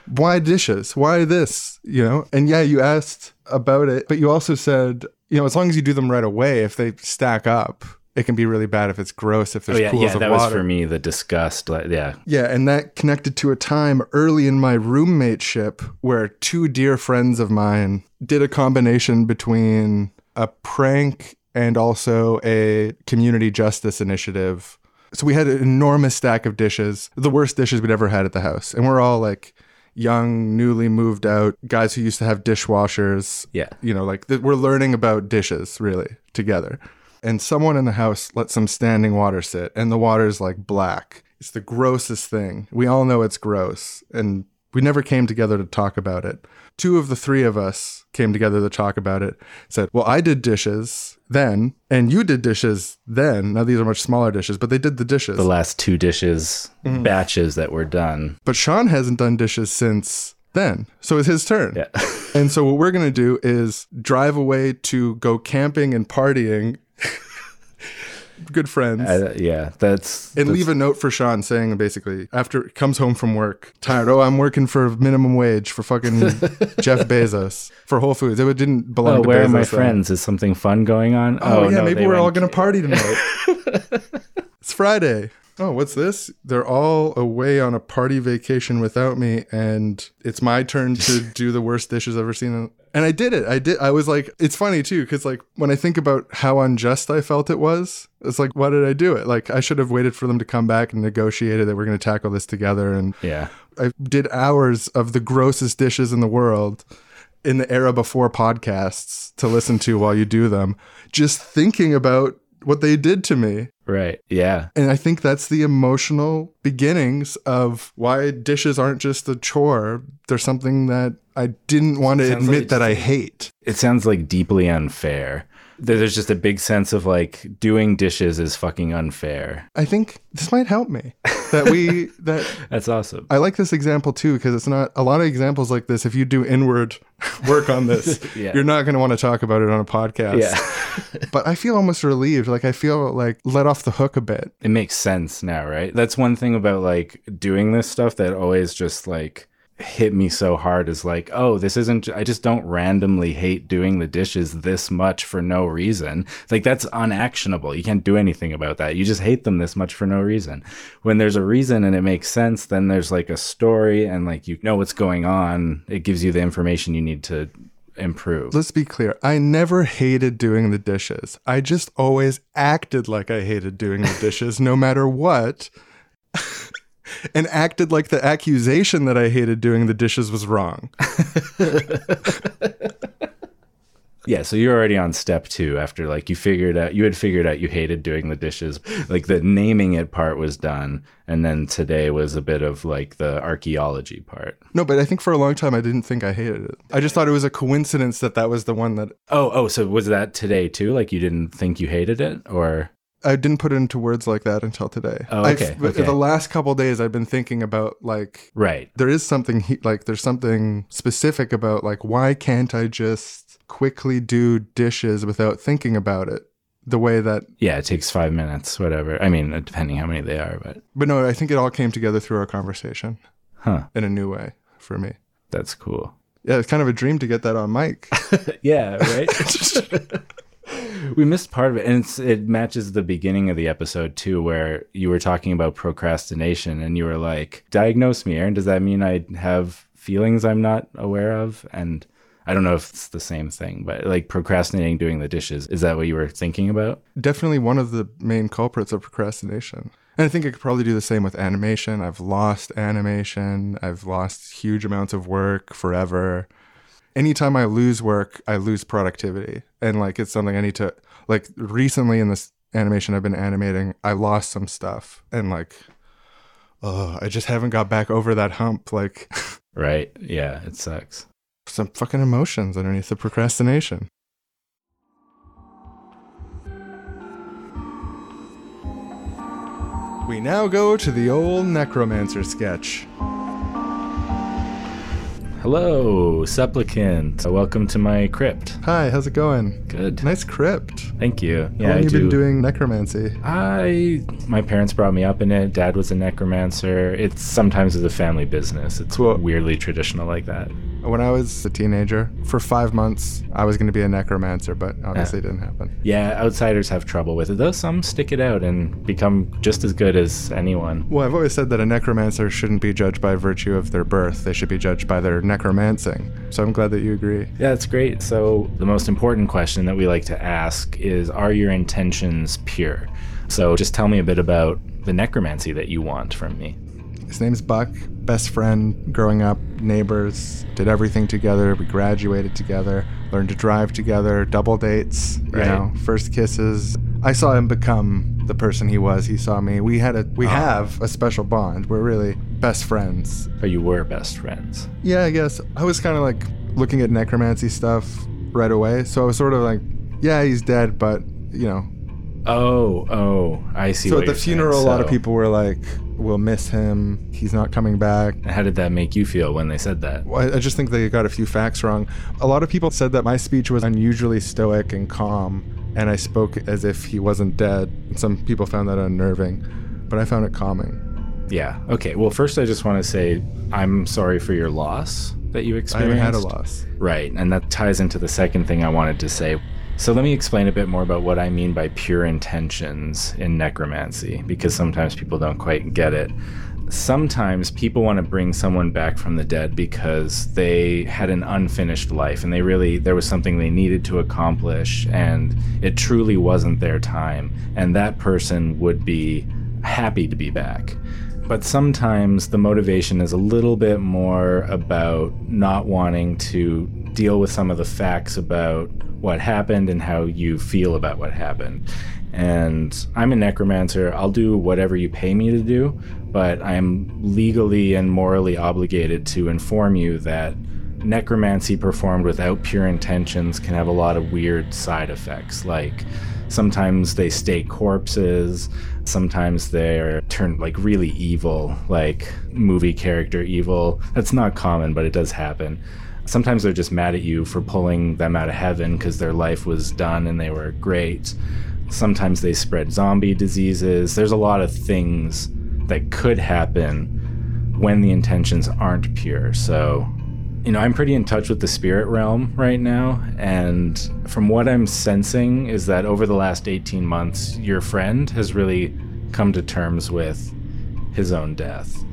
Why dishes? Why this? You know? And yeah, you asked about it, but you also said, you know, as long as you do them right away, if they stack up, it can be really bad if it's gross, if there's oh, yeah, pools yeah, of that was for me the disgust. Like, yeah, Yeah, and that connected to a time early in my roommateship where two dear friends of mine did a combination between a prank and also a community justice initiative. So we had an enormous stack of dishes, the worst dishes we'd ever had at the house. And we're all like young, newly moved out guys who used to have dishwashers. Yeah. You know, like th- we're learning about dishes really together. And someone in the house let some standing water sit, and the water's like black. It's the grossest thing. We all know it's gross, and we never came together to talk about it. Two of the three of us came together to talk about it. Said, Well, I did dishes then, and you did dishes then. Now, these are much smaller dishes, but they did the dishes. the last two dishes Mm-hmm. batches that were done. but Sean hasn't done dishes since then. So it's his turn. Yeah. And so what we're going to do is drive away to go camping and partying. Good friends. Uh, yeah, that's and that's- leave a note for Sean saying basically after comes home from work tired oh I'm working for minimum wage for fucking Jeff Bezos for Whole Foods it didn't belong Oh, to where are Bezos my then. friends? Is something fun going on? oh, yeah no, maybe we're all gonna party tonight it's Friday oh what's this they're all away on a party vacation without me and it's my turn to do the worst dishes I've ever seen and I did it I did I was like it's funny too because like when I think about how unjust I felt it was it's like why did I do it like I should have waited for them to come back and negotiated that we're going to tackle this together and Yeah. I did hours of the grossest dishes in the world in the era before podcasts to listen to while you do them, just thinking about what they did to me. Right. Yeah. And I think that's the emotional beginnings of why dishes aren't just a chore. They're something that I didn't want to admit like that I hate. It sounds like deeply unfair. There's just a big sense of like doing dishes is fucking unfair. I think this might help me. That we that That's awesome. I like this example too because it's not a lot of examples like this. If you do inward work on this, Yeah. you're not going to want to talk about it on a podcast. Yeah. but I feel almost relieved. Like I feel like let off the hook a bit. it makes sense now, right? That's one thing about like doing this stuff that always just like hit me so hard is like, oh, this isn't, I just don't randomly hate doing the dishes this much for no reason. Like, that's unactionable. You can't do anything about that. You just hate them this much for no reason. When there's a reason and it makes sense, then there's like a story and like you know what's going on. It gives you the information you need to improve. Let's be clear. I never hated doing the dishes. I just always acted like I hated doing the dishes no matter what. and acted like the accusation that I hated doing the dishes was wrong. Yeah, so you're already on step two after like you figured out you had figured out you hated doing the dishes. Like the naming it part was done, and then today was a bit of like the archaeology part. No, but I think for a long time I didn't think I hated it. I just thought it was a coincidence that that was the one that Oh, oh, so was that today too? Like you didn't think you hated it, or I didn't put it into words like that until today. Oh, okay, okay. The last couple days I've been thinking about like right? there is something he, like there's something specific about like why can't I just quickly do dishes without thinking about it the way that Yeah, it takes five minutes, whatever. I mean, depending how many they are, but but no I think it all came together through our conversation huh, in a new way for me. that's cool. Yeah, it's kind of a dream to get that on mic. yeah, right. we missed part of it, and it matches the beginning of the episode too, where you were talking about procrastination, and you were like, "Diagnose me, Aaron. Does that mean I have feelings I'm not aware of?" And I don't know if it's the same thing, but like procrastinating doing the dishes, is that what you were thinking about? Definitely one of the main culprits of procrastination. And I think I could probably do the same with animation. I've lost animation. I've lost huge amounts of work forever. Anytime I lose work, I lose productivity. And like it's something I need to like recently in this animation I've been animating, I lost some stuff and like oh, I just haven't got back over that hump like Right? Yeah, it sucks. some fucking emotions underneath the procrastination. We now go to the old necromancer sketch. Hello, supplicant. Uh, welcome to my crypt. Hi, how's it going? Good. Nice crypt. Thank you. How Yeah, long I you do. been doing necromancy? I my parents brought me up in it. Dad was a necromancer. It's sometimes is a family business. It's Cool. weirdly traditional like that. When I was a teenager, for five months, I was going to be a necromancer, but obviously it didn't happen. Yeah, outsiders have trouble with it, though some stick it out and become just as good as anyone. Well, I've always said that a necromancer shouldn't be judged by virtue of their birth. They should be judged by their necromancing. So I'm glad that you agree. Yeah, that's great. So, the most important question that we like to ask is Are your intentions pure? So, just tell me a bit about the necromancy that you want from me. His name's Buck, best friend growing up, neighbors, did everything together. We graduated together, learned to drive together, double dates, you Right. know, first kisses. I saw him become the person he was. He saw me. We had a we ah. have a special bond. We're really best friends. Or you were best friends. Yeah, I guess I was kind of like looking at necromancy stuff right away. So I was sort of like, yeah, he's dead, but you know. Oh, oh, I see. So at the you're saying. funeral, a lot of people were like, "We'll miss him. He's not coming back." How did that make you feel when they said that? Well, I I just think they got a few facts wrong. A lot of people said that my speech was unusually stoic and calm, and I spoke as if he wasn't dead. Some people found that unnerving, but I found it calming. Yeah. Okay. Well, first, I just want to say I'm sorry for your loss that you I experienced. haven't had a loss. Right. And that ties into the second thing I wanted to say. So let me explain a bit more about what I mean by pure intentions in necromancy, because sometimes people don't quite get it. Sometimes people want to bring someone back from the dead because they had an unfinished life and they really, there was something they needed to accomplish and it truly wasn't their time. And that person would be happy to be back. But sometimes the motivation is a little bit more about not wanting to deal with some of the facts about what happened and how you feel about what happened. And I'm a necromancer. I'll do whatever you pay me to do, but I am legally and morally obligated to inform you that necromancy performed without pure intentions can have a lot of weird side effects like sometimes they stay corpses sometimes they're turned like really evil like movie character evil that's not common but it does happen sometimes they're just mad at you for pulling them out of heaven because their life was done and they were great sometimes they spread zombie diseases there's a lot of things that could happen when the intentions aren't pure so you know, I'm pretty in touch with the spirit realm right now. And from what I'm sensing, is that over the last 18 months, your friend has really come to terms with his own death.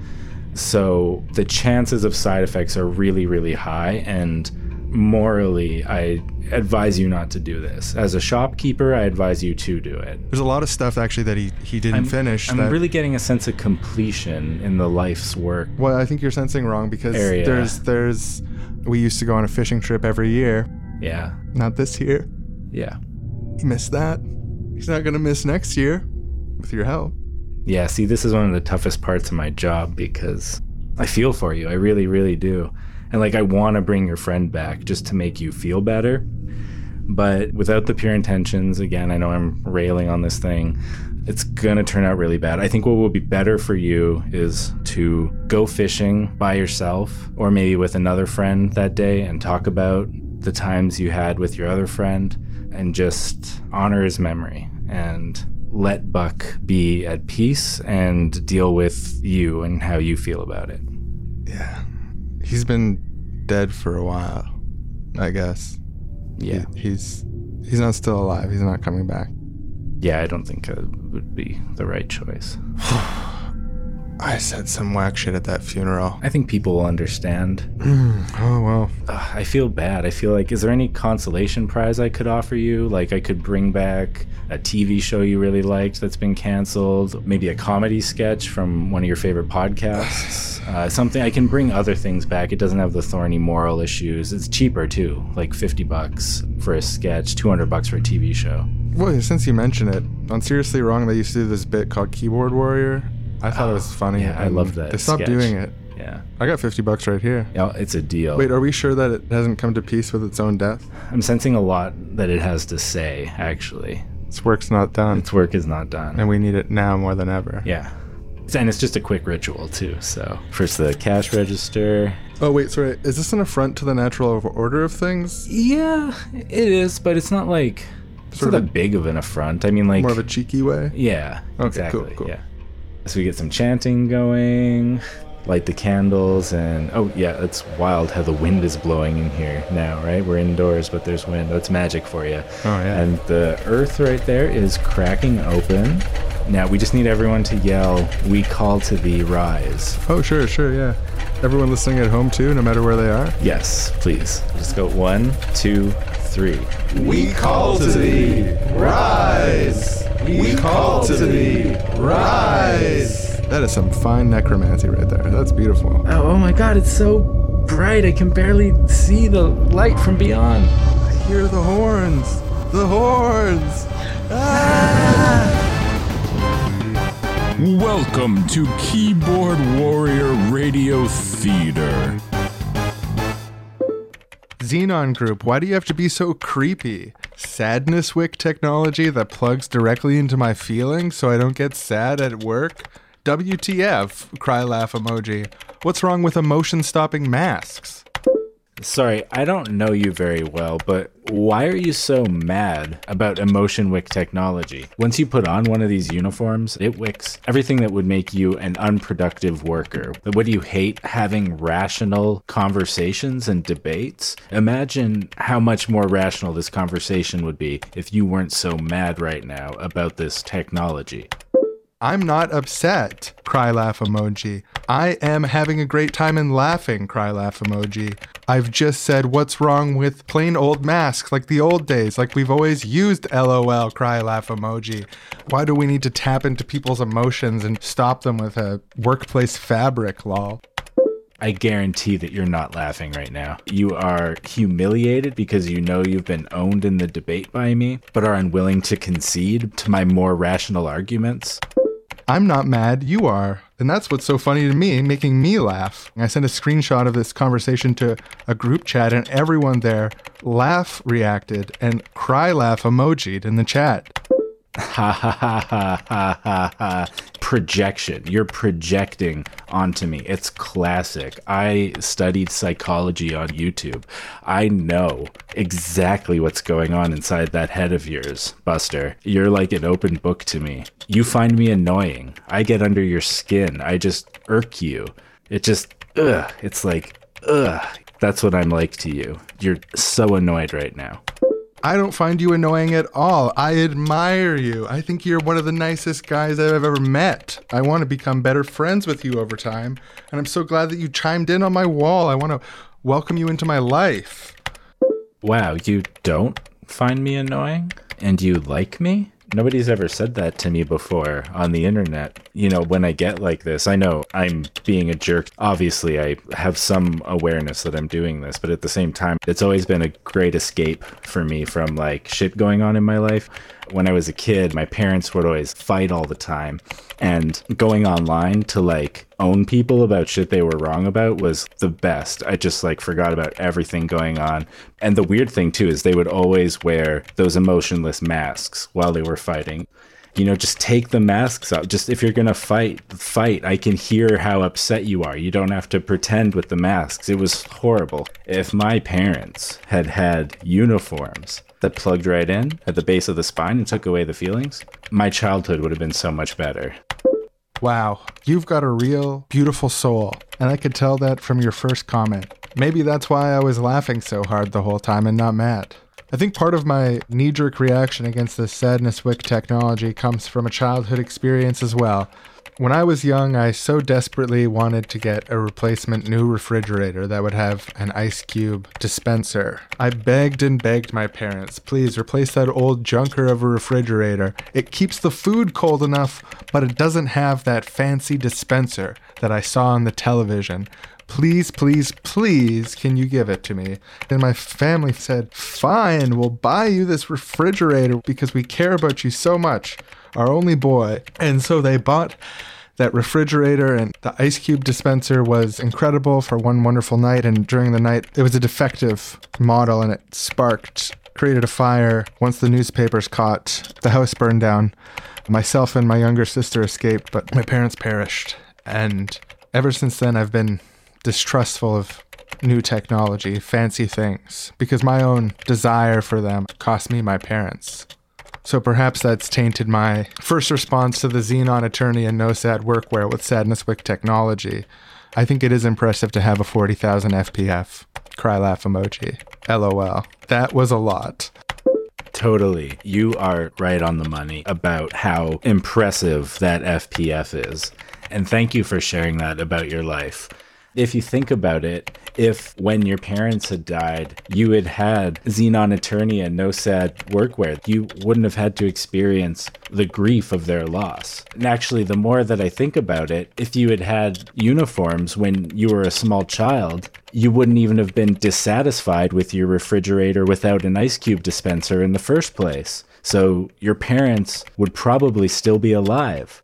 So the chances of side effects are really, really high. And morally, I advise you not to do this. As a shopkeeper, I advise you to do it. There's a lot of stuff actually that he, he didn't I'm, finish. I'm that, really getting a sense of completion in the life's work. Well, I think you're sensing wrong because Area. there's there's we used to go on a fishing trip every year. Yeah. Not this year. Yeah. He missed that. He's not gonna miss next year, with your help. Yeah, see, this is one of the toughest parts of my job because I feel for you. I really, really do. And like, I want to bring your friend back just to make you feel better. But without the pure intentions, again, I know I'm railing on this thing, it's going to turn out really bad. I think what will be better for you is to go fishing by yourself or maybe with another friend that day and talk about the times you had with your other friend and just honor his memory and let Buck be at peace and deal with you and how you feel about it. Yeah. He's been dead for a while, I guess. Yeah. He- he's he's not still alive. He's not coming back. Yeah, I don't think it would be the right choice. I said some whack shit at that funeral. I think people will understand. Oh well. Ugh, I feel bad. I feel like, is there any consolation prize I could offer you? Like, I could bring back a TV show you really liked that's been canceled, maybe a comedy sketch from one of your favorite podcasts. uh, something I can bring other things back. It doesn't have the thorny moral issues. It's cheaper too, like 50 bucks for a sketch, 200 bucks for a TV show. Well, since you mention it, on Seriously Wrong, they used to do this bit called Keyboard Warrior. I thought it was funny. yeah, I and loved that They stopped sketch. doing it. Yeah. I got 50 bucks right here. Yeah, it's a deal. Wait, are we sure that it hasn't come to peace with its own death? I'm sensing a lot that it has to say, actually. Its work's not done, Its work is not done. and we need it now more than ever. Yeah. And it's just a quick ritual too. So first the cash register. Oh wait, sorry. Is this an affront to the natural order of things? Yeah, it is, but it's not like it's Sort not of that big of an affront. I mean, like More of a cheeky way. yeah, Okay, exactly. cool, cool. Yeah. So we get some chanting going, light the candles, and oh yeah, it's wild how the wind is blowing in here now, right? We're indoors, but there's wind. That's magic for you. Oh, yeah. And the earth right there is cracking open. Now we just need everyone to yell, "We call to thee, rise!" Oh sure, sure, yeah. Everyone listening at home too, no matter where they are. Yes, please. Just go one, two, three. We call to thee, rise. We call to thee, rise. That is some fine necromancy right there. That's beautiful. Oh, oh my God! It's so bright. I can barely see the light from beyond. I hear the horns. The horns. Ah. Welcome to Keyboard Warrior Radio Theater. Xenon Group, why do you have to be so creepy? Sadness wick technology that plugs directly into my feelings so I don't get sad at work? WTF, cry laugh emoji. What's wrong with emotion stopping masks? Sorry, I don't know you very well, but why are you so mad about emotion wick technology? Once you put on one of these uniforms, it wicks everything that would make you an unproductive worker. But what do you hate? Having rational conversations and debates? Imagine how much more rational this conversation would be if you weren't so mad right now about this technology. I'm not upset, cry laugh emoji. I am having a great time and laughing, cry laugh emoji. I've just said what's wrong with plain old masks like the old days, like we've always used LOL, cry laugh emoji. Why do we need to tap into people's emotions and stop them with a workplace fabric, lol? I guarantee that you're not laughing right now. You are humiliated because you know you've been owned in the debate by me, but are unwilling to concede to my more rational arguments. I'm not mad, you are. And that's what's so funny to me, making me laugh. I sent a screenshot of this conversation to a group chat, and everyone there laugh reacted and cry laugh emojied in the chat. Ha ha ha ha ha ha. Projection. You're projecting onto me. It's classic. I studied psychology on YouTube. I know exactly what's going on inside that head of yours, Buster. You're like an open book to me. You find me annoying. I get under your skin. I just irk you. It just, ugh. It's like, ugh. That's what I'm like to you. You're so annoyed right now. I don't find you annoying at all. I admire you. I think you're one of the nicest guys I've ever met. I want to become better friends with you over time, and I'm so glad that you chimed in on my wall. I want to welcome you into my life. Wow, you don't find me annoying? And you like me? Nobody's ever said that to me before on the internet. You know, when I get like this, I know I'm being a jerk. Obviously, I have some awareness that I'm doing this, but at the same time, it's always been a great escape for me from like shit going on in my life. When I was a kid, my parents would always fight all the time, and going online to like own people about shit they were wrong about was the best. I just like forgot about everything going on. And the weird thing too is they would always wear those emotionless masks while they were fighting. You know, just take the masks out. Just if you're to fight, fight. I can hear how upset you are. You don't have to pretend with the masks. It was horrible. If my parents had had uniforms that plugged right in at the base of the spine and took away the feelings, my childhood would have been so much better. Wow, you've got a real, beautiful soul, and I could tell that from your first comment. Maybe that's why I was laughing so hard the whole time and not mad. I think part of my knee jerk reaction against this sadness wick technology comes from a childhood experience as well. When I was young, I so desperately wanted to get a replacement new refrigerator that would have an ice cube dispenser. I begged and begged my parents, please replace that old junker of a refrigerator. It keeps the food cold enough, but it doesn't have that fancy dispenser that I saw on the television. Please, please, please, can you give it to me? And my family said, Fine, we'll buy you this refrigerator because we care about you so much, our only boy. And so they bought that refrigerator and the ice cube dispenser was incredible for one wonderful night. And during the night, it was a defective model and it sparked, created a fire. Once the newspapers caught, the house burned down. Myself and my younger sister escaped, but my parents perished. And ever since then, I've been distrustful of new technology, fancy things, because my own desire for them cost me my parents. So perhaps that's tainted my first response to the Xenon Eternia and No Sad workwear with Sadness Wick technology. I think it is impressive to have a 40,000 FPF. Cry laugh emoji. LOL. That was a lot. Totally. You are right on the money about how impressive that FPF is. And thank you for sharing that about your life. If you think about it, if when your parents had died, you had had Xenon Eternia no sad workwear, you wouldn't have had to experience the grief of their loss. And actually, the more that I think about it, if you had had uniforms when you were a small child, you wouldn't even have been dissatisfied with your refrigerator without an ice cube dispenser in the first place. So your parents would probably still be alive.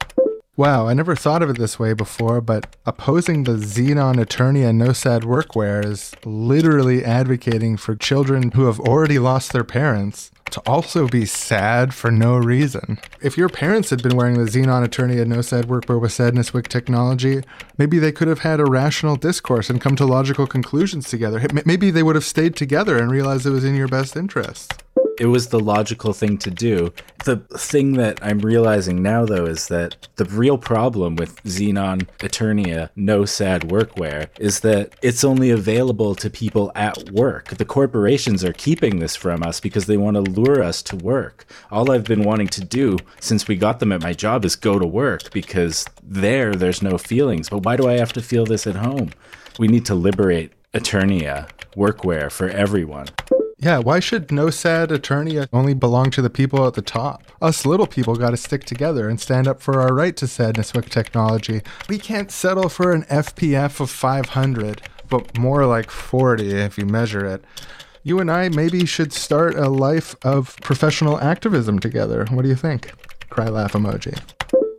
Wow, I never thought of it this way before, but opposing the Xenon Eternia No Sad Workwear is literally advocating for children who have already lost their parents to also be sad for no reason. If your parents had been wearing the Xenon Eternia No Sad Workwear with Sadness Wick technology, maybe they could have had a rational discourse and come to logical conclusions together. Maybe they would have stayed together and realized it was in your best interest it was the logical thing to do. The thing that I'm realizing now, though, is that the real problem with Xenon Eternia No Sad Workwear is that it's only available to people at work. The corporations are keeping this from us because they want to lure us to work. All I've been wanting to do since we got them at my job is go to work because there, there's no feelings. But why do I have to feel this at home? We need to liberate Eternia workwear for everyone. Yeah, why should no sad Eternia only belong to the people at the top? Us little people got to stick together and stand up for our right to sadness wick technology. We can't settle for an FPF of 500, but more like 40 if you measure it. You and I maybe should start a life of professional activism together. What do you think? Cry laugh emoji.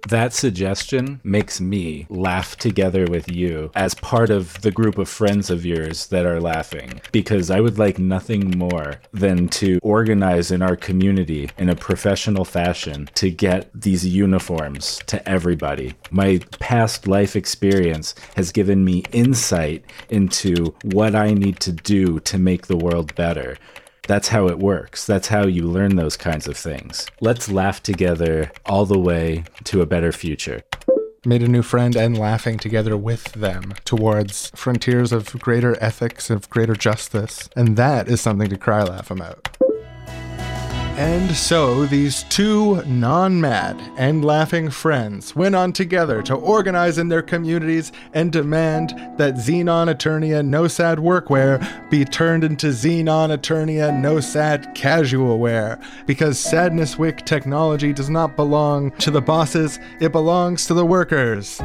That suggestion makes me laugh together with you as part of the group of friends of yours that are laughing because I would like nothing more than to organize in our community in a professional fashion to get these uniforms to everybody. My past life experience has given me insight into what I need to do to make the world better. That's how it works. That's how you learn those kinds of things. Let's laugh together all the way to a better future. Made a new friend and laughing together with them towards frontiers of greater ethics, of greater justice. And that is something to cry laugh about. And so these two non mad and laughing friends went on together to organize in their communities and demand that Xenon Eternia No Sad Workwear be turned into Xenon Eternia No Sad Casual Wear. Because Sadness Wick technology does not belong to the bosses, it belongs to the workers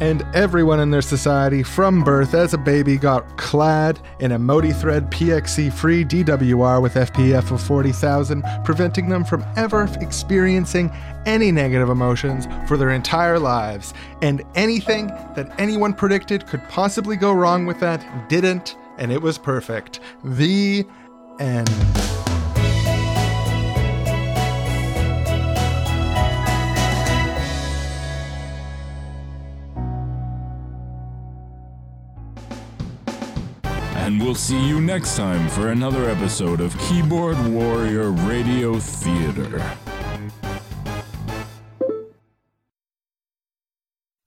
and everyone in their society from birth as a baby got clad in a Modi thread PFC free DWR with FPF of 40,000, preventing them from ever experiencing any negative emotions for their entire lives. And anything that anyone predicted could possibly go wrong with that didn't, and it was perfect. The end. And we'll see you next time for another episode of Keyboard Warrior Radio Theater.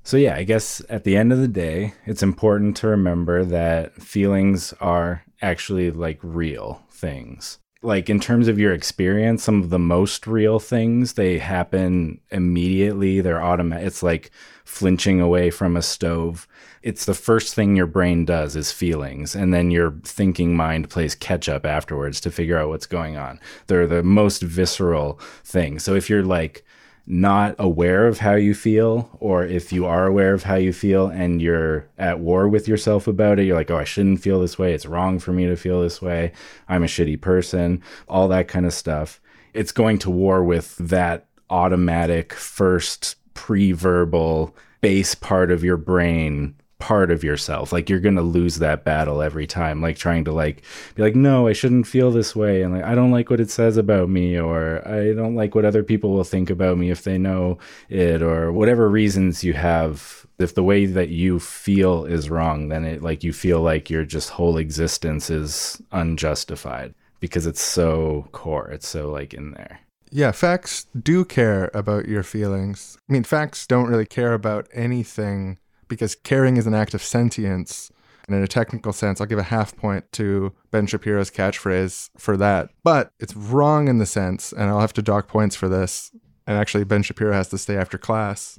So, yeah, I guess at the end of the day, it's important to remember that feelings are actually like real things. Like, in terms of your experience, some of the most real things, they happen immediately. They're automatic. It's like flinching away from a stove. It's the first thing your brain does is feelings and then your thinking mind plays catch up afterwards to figure out what's going on. They're the most visceral thing. So if you're like not aware of how you feel or if you are aware of how you feel and you're at war with yourself about it you're like oh I shouldn't feel this way. It's wrong for me to feel this way. I'm a shitty person all that kind of stuff. It's going to war with that automatic first pre-verbal base part of your brain part of yourself. Like you're going to lose that battle every time, like trying to like be like, no, I shouldn't feel this way. And like, I don't like what it says about me, or I don't like what other people will think about me if they know it, or whatever reasons you have. If the way that you feel is wrong, then it like you feel like your just whole existence is unjustified because it's so core. It's so like in there. Yeah, facts do care about your feelings. I mean, facts don't really care about anything because caring is an act of sentience. And in a technical sense, I'll give a half point to Ben Shapiro's catchphrase for that. But it's wrong in the sense, and I'll have to dock points for this. And actually, Ben Shapiro has to stay after class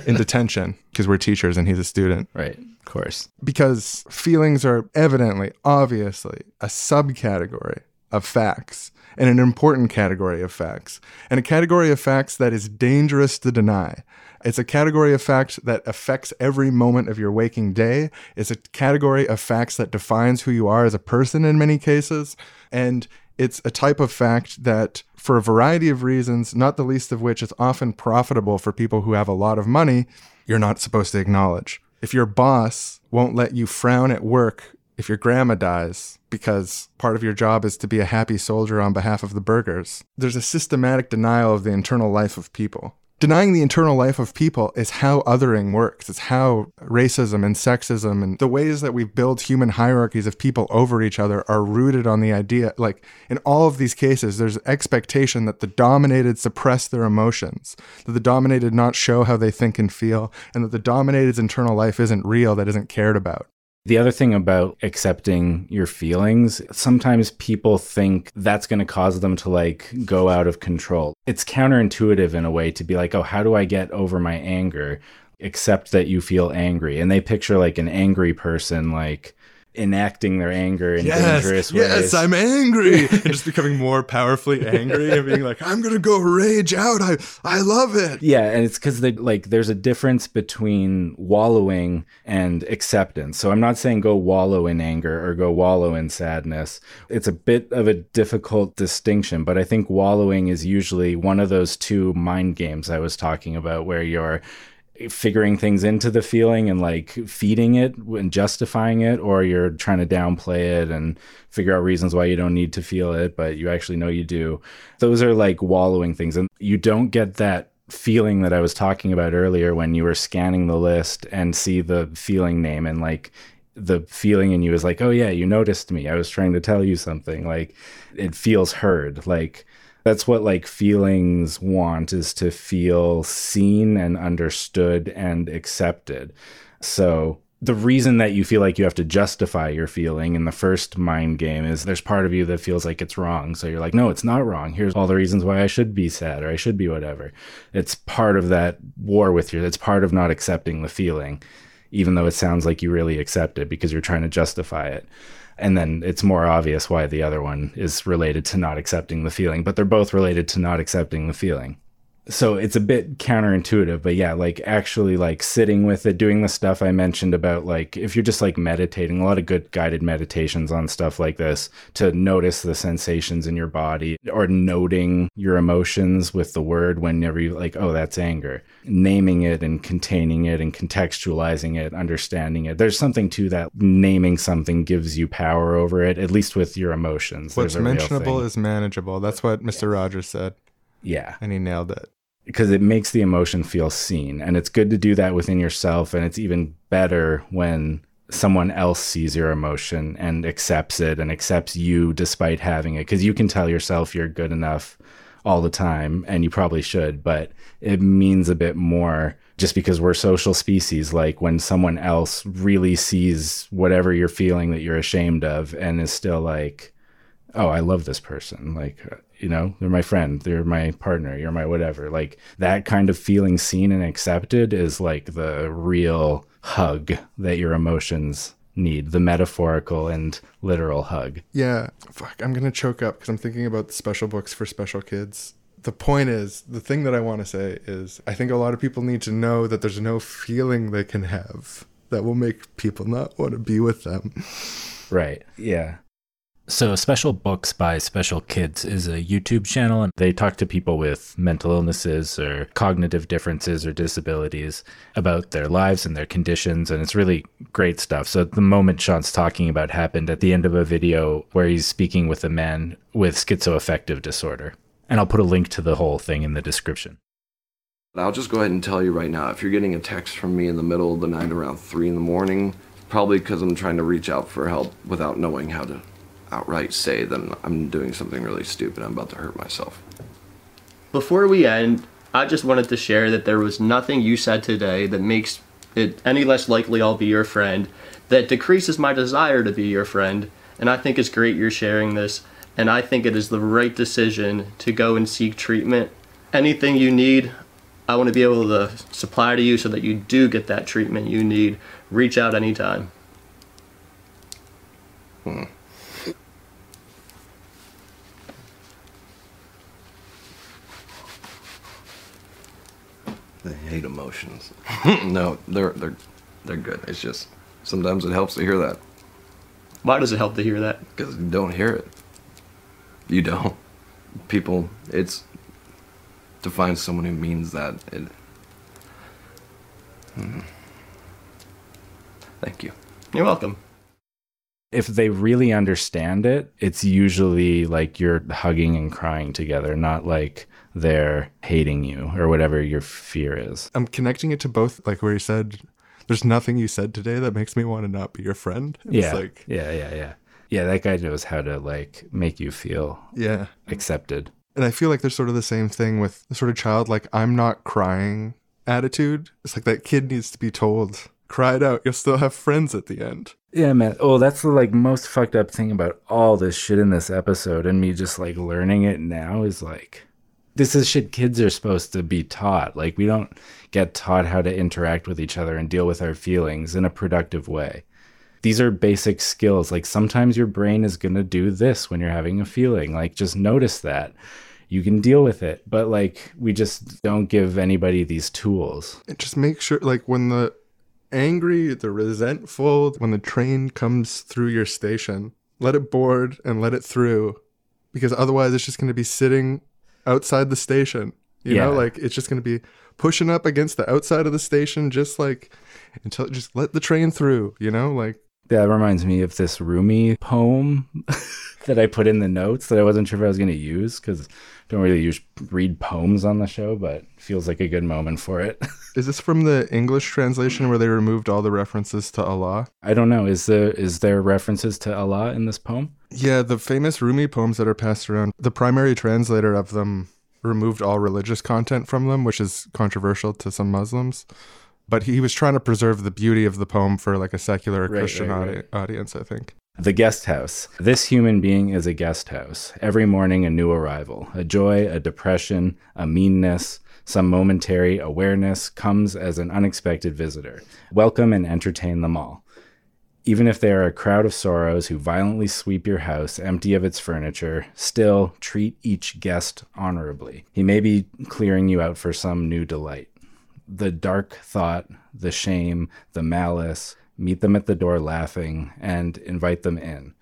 in detention because we're teachers and he's a student. Right. Of course. Because feelings are evidently, obviously, a subcategory of facts and an important category of facts, and a category of facts that is dangerous to deny. It's a category of facts that affects every moment of your waking day. It's a category of facts that defines who you are as a person in many cases. And it's a type of fact that, for a variety of reasons, not the least of which is often profitable for people who have a lot of money, you're not supposed to acknowledge. If your boss won't let you frown at work if your grandma dies because part of your job is to be a happy soldier on behalf of the burghers, there's a systematic denial of the internal life of people. Denying the internal life of people is how othering works. It's how racism and sexism and the ways that we build human hierarchies of people over each other are rooted on the idea. Like in all of these cases, there's expectation that the dominated suppress their emotions, that the dominated not show how they think and feel, and that the dominated's internal life isn't real, that isn't cared about. The other thing about accepting your feelings, sometimes people think that's going to cause them to like go out of control. It's counterintuitive in a way to be like, oh, how do I get over my anger? Accept that you feel angry. And they picture like an angry person, like, enacting their anger in dangerous ways. Yes, I'm angry. and just becoming more powerfully angry and being like, I'm gonna go rage out. I I love it. Yeah, and it's because like there's a difference between wallowing and acceptance. So I'm not saying go wallow in anger or go wallow in sadness. It's a bit of a difficult distinction, but I think wallowing is usually one of those two mind games I was talking about where you're figuring things into the feeling and like feeding it and justifying it or you're trying to downplay it and figure out reasons why you don't need to feel it but you actually know you do. Those are like wallowing things. And you don't get that feeling that I was talking about earlier when you were scanning the list and see the feeling name and like the feeling in you is like oh yeah you noticed me. I was trying to tell you something. Like it feels heard. Like that's what like feelings want is to feel seen and understood and accepted. So the reason that you feel like you have to justify your feeling in the first mind game is there's part of you that feels like it's wrong. So you're like, no, it's not wrong. Here's all the reasons why I should be sad or I should be whatever. It's part of that war with you. It's part of not accepting the feeling, even though it sounds like you really accept it because you're trying to justify it and then it's more obvious why the other one is related to not accepting the feeling but they're both related to not accepting the feeling so it's a bit counterintuitive but yeah like actually like sitting with it doing the stuff i mentioned about like if you're just like meditating a lot of good guided meditations on stuff like this to notice the sensations in your body or noting your emotions with the word whenever you like oh that's anger. Naming it and containing it and contextualizing it understanding it. There's something to that. Naming something gives you power over it at least with your emotions. What's There's a real mentionable is manageable. That's what Mr. Rogers said, yeah. And he nailed it. Because it makes the emotion feel seen and it's good to do that within yourself and it's even better when someone else sees your emotion and accepts it and accepts you despite having it because you can tell yourself you're good enough all the time and you probably should but it means a bit more just because we're social species like when someone else really sees whatever you're feeling that you're ashamed of and is still like oh, I love this person. Like, you know, they're my friend, they're my partner, you're my whatever. Like that kind of feeling seen and accepted is like the real hug that your emotions need, the metaphorical and literal hug. Yeah, fuck, I'm gonna choke up because I'm thinking about the special books for special kids. The point is, the thing that I want to say is, I think a lot of people need to know that there's no feeling they can have that will make people not want to be with them. Right. Yeah. So, Special Books by Special Kids is a YouTube channel, and they talk to people with mental illnesses or cognitive differences or disabilities about their lives and their conditions. And it's really great stuff. So, the moment Sean's talking about happened at the end of a video where he's speaking with a man with schizoaffective disorder. And I'll put a link to the whole thing in the description. I'll just go ahead and tell you right now if you're getting a text from me in the middle of the night around 3 in the morning, probably because I'm trying to reach out for help without knowing how to outright say that I'm doing something really stupid. I'm about to hurt myself. Before we end, I just wanted to share that there was nothing you said today that makes it any less likely I'll be your friend, that decreases my desire to be your friend. And I think it's great you're sharing this. And I think it is the right decision to go and seek treatment. Anything you need, I want to be able to supply to you so that you do get that treatment you need. Reach out anytime. Hmm. I hate emotions. no, they're they're they're good. It's just sometimes it helps to hear that Why does it help to hear that? because you don't hear it. You don't. People, it's to find someone who means that. It. Hmm. Thank you. You're welcome. If they really understand it, it's usually like you're hugging and crying together, not like they're hating you or whatever your fear is. I'm connecting it to both, like where you said, "There's nothing you said today that makes me want to not be your friend." It's yeah. like, yeah, yeah, yeah. Yeah, that guy knows how to like make you feel yeah. accepted. And I feel like there's sort of the same thing with the sort of child, like I'm not crying attitude. It's like that kid needs to be told, cry it out. You'll still have friends at the end. Yeah, man. Oh, that's the like most fucked up thing about all this shit in this episode and me just like learning it now is like this is shit kids are supposed to be taught. Like we don't get taught how to interact with each other and deal with our feelings in a productive way. These are basic skills. Like sometimes your brain is to do this when you're having a feeling. Like just notice that. You can deal with it, but like we just don't give anybody these tools. And just make sure, like when the angry, the resentful, when the train comes through your station, let it board and let it through, because otherwise it's just going to be sitting outside the station. You know, like it's just going to be pushing up against the outside of the station, just like until just let the train through. You know, like That reminds me of this Rumi poem that I put in the notes that I wasn't sure if I was going to use because don't really use read poems on the show, but feels like a good moment for it. is this from the English translation where they removed all the references to Allah? I don't know. Is there is there references to Allah in this poem? Yeah, the famous Rumi poems that are passed around, the primary translator of them removed all religious content from them, which is controversial to some Muslims. But he was trying to preserve the beauty of the poem for like a secular Right, Christian right, audi- audience, I think. The guest house. This human being is a guest house. Every morning, a new arrival. A joy, a depression, a meanness, some momentary awareness comes as an unexpected visitor. Welcome and entertain them all. Even if they are a crowd of sorrows who violently sweep your house empty of its furniture, still treat each guest honorably. He may be clearing you out for some new delight. The dark thought, the shame, the malice, meet them at the door laughing and invite them in.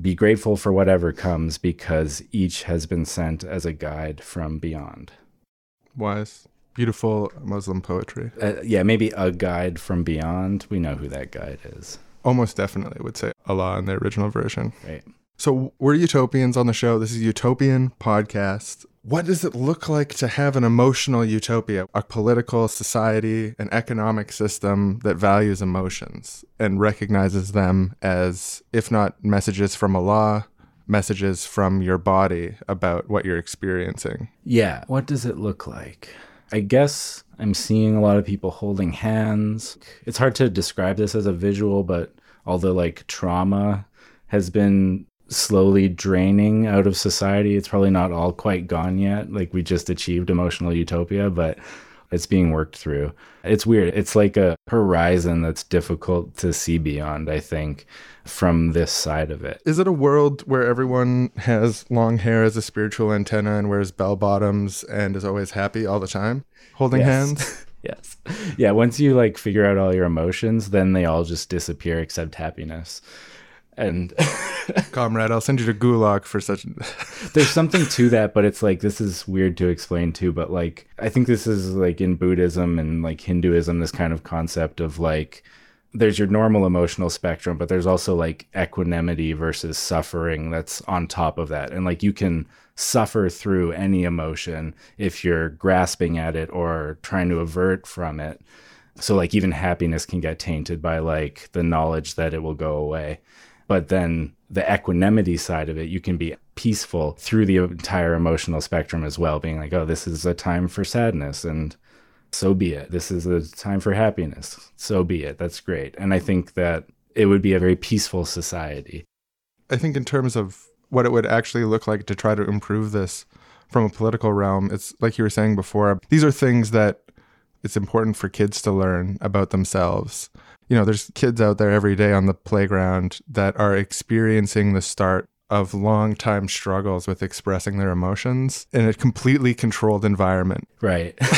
Be grateful for whatever comes because each has been sent as a guide from beyond. Wise, beautiful Muslim poetry. Uh, yeah, maybe a guide from beyond. We know who that guide is, Almost definitely would say Allah in the original version. right? So we're utopians on the show. This is Utopian podcast. What does it look like to have an emotional utopia, a political society, an economic system that values emotions and recognizes them as, if not messages from Allah, messages from your body about what you're experiencing? Yeah. What does it look like? I guess I'm seeing a lot of people holding hands. It's hard to describe this as a visual, but although like trauma has been slowly draining out of society, it's probably not all quite gone yet. Like we just achieved emotional utopia, but it's being worked through. It's weird. It's like a horizon that's difficult to see beyond, I think, from this side of it. Is it a world where everyone has long hair as a spiritual antenna and wears bell bottoms and is always happy all the time, holding Yes. hands? yes. Yeah, once you like figure out all your emotions, then they all just disappear except happiness. And Comrade, I'll send you to Gulag for such. there's something to that, but it's like this is weird to explain too. But like, I think this is like in Buddhism and like Hinduism, this kind of concept of like there's your normal emotional spectrum, but there's also like equanimity versus suffering that's on top of that. And like you can suffer through any emotion if you're grasping at it or trying to avert from it. So like even happiness can get tainted by like the knowledge that it will go away. But then the equanimity side of it, you can be peaceful through the entire emotional spectrum as well, being like, oh, this is a time for sadness and so be it. This is a time for happiness. So be it. That's great. And I think that it would be a very peaceful society. I think in terms of what it would actually look like to try to improve this from a political realm, it's like you were saying before, these are things that it's important for kids to learn about themselves. You know, there's kids out there every day on the playground that are experiencing the start of long time struggles with expressing their emotions in a completely controlled environment. Right.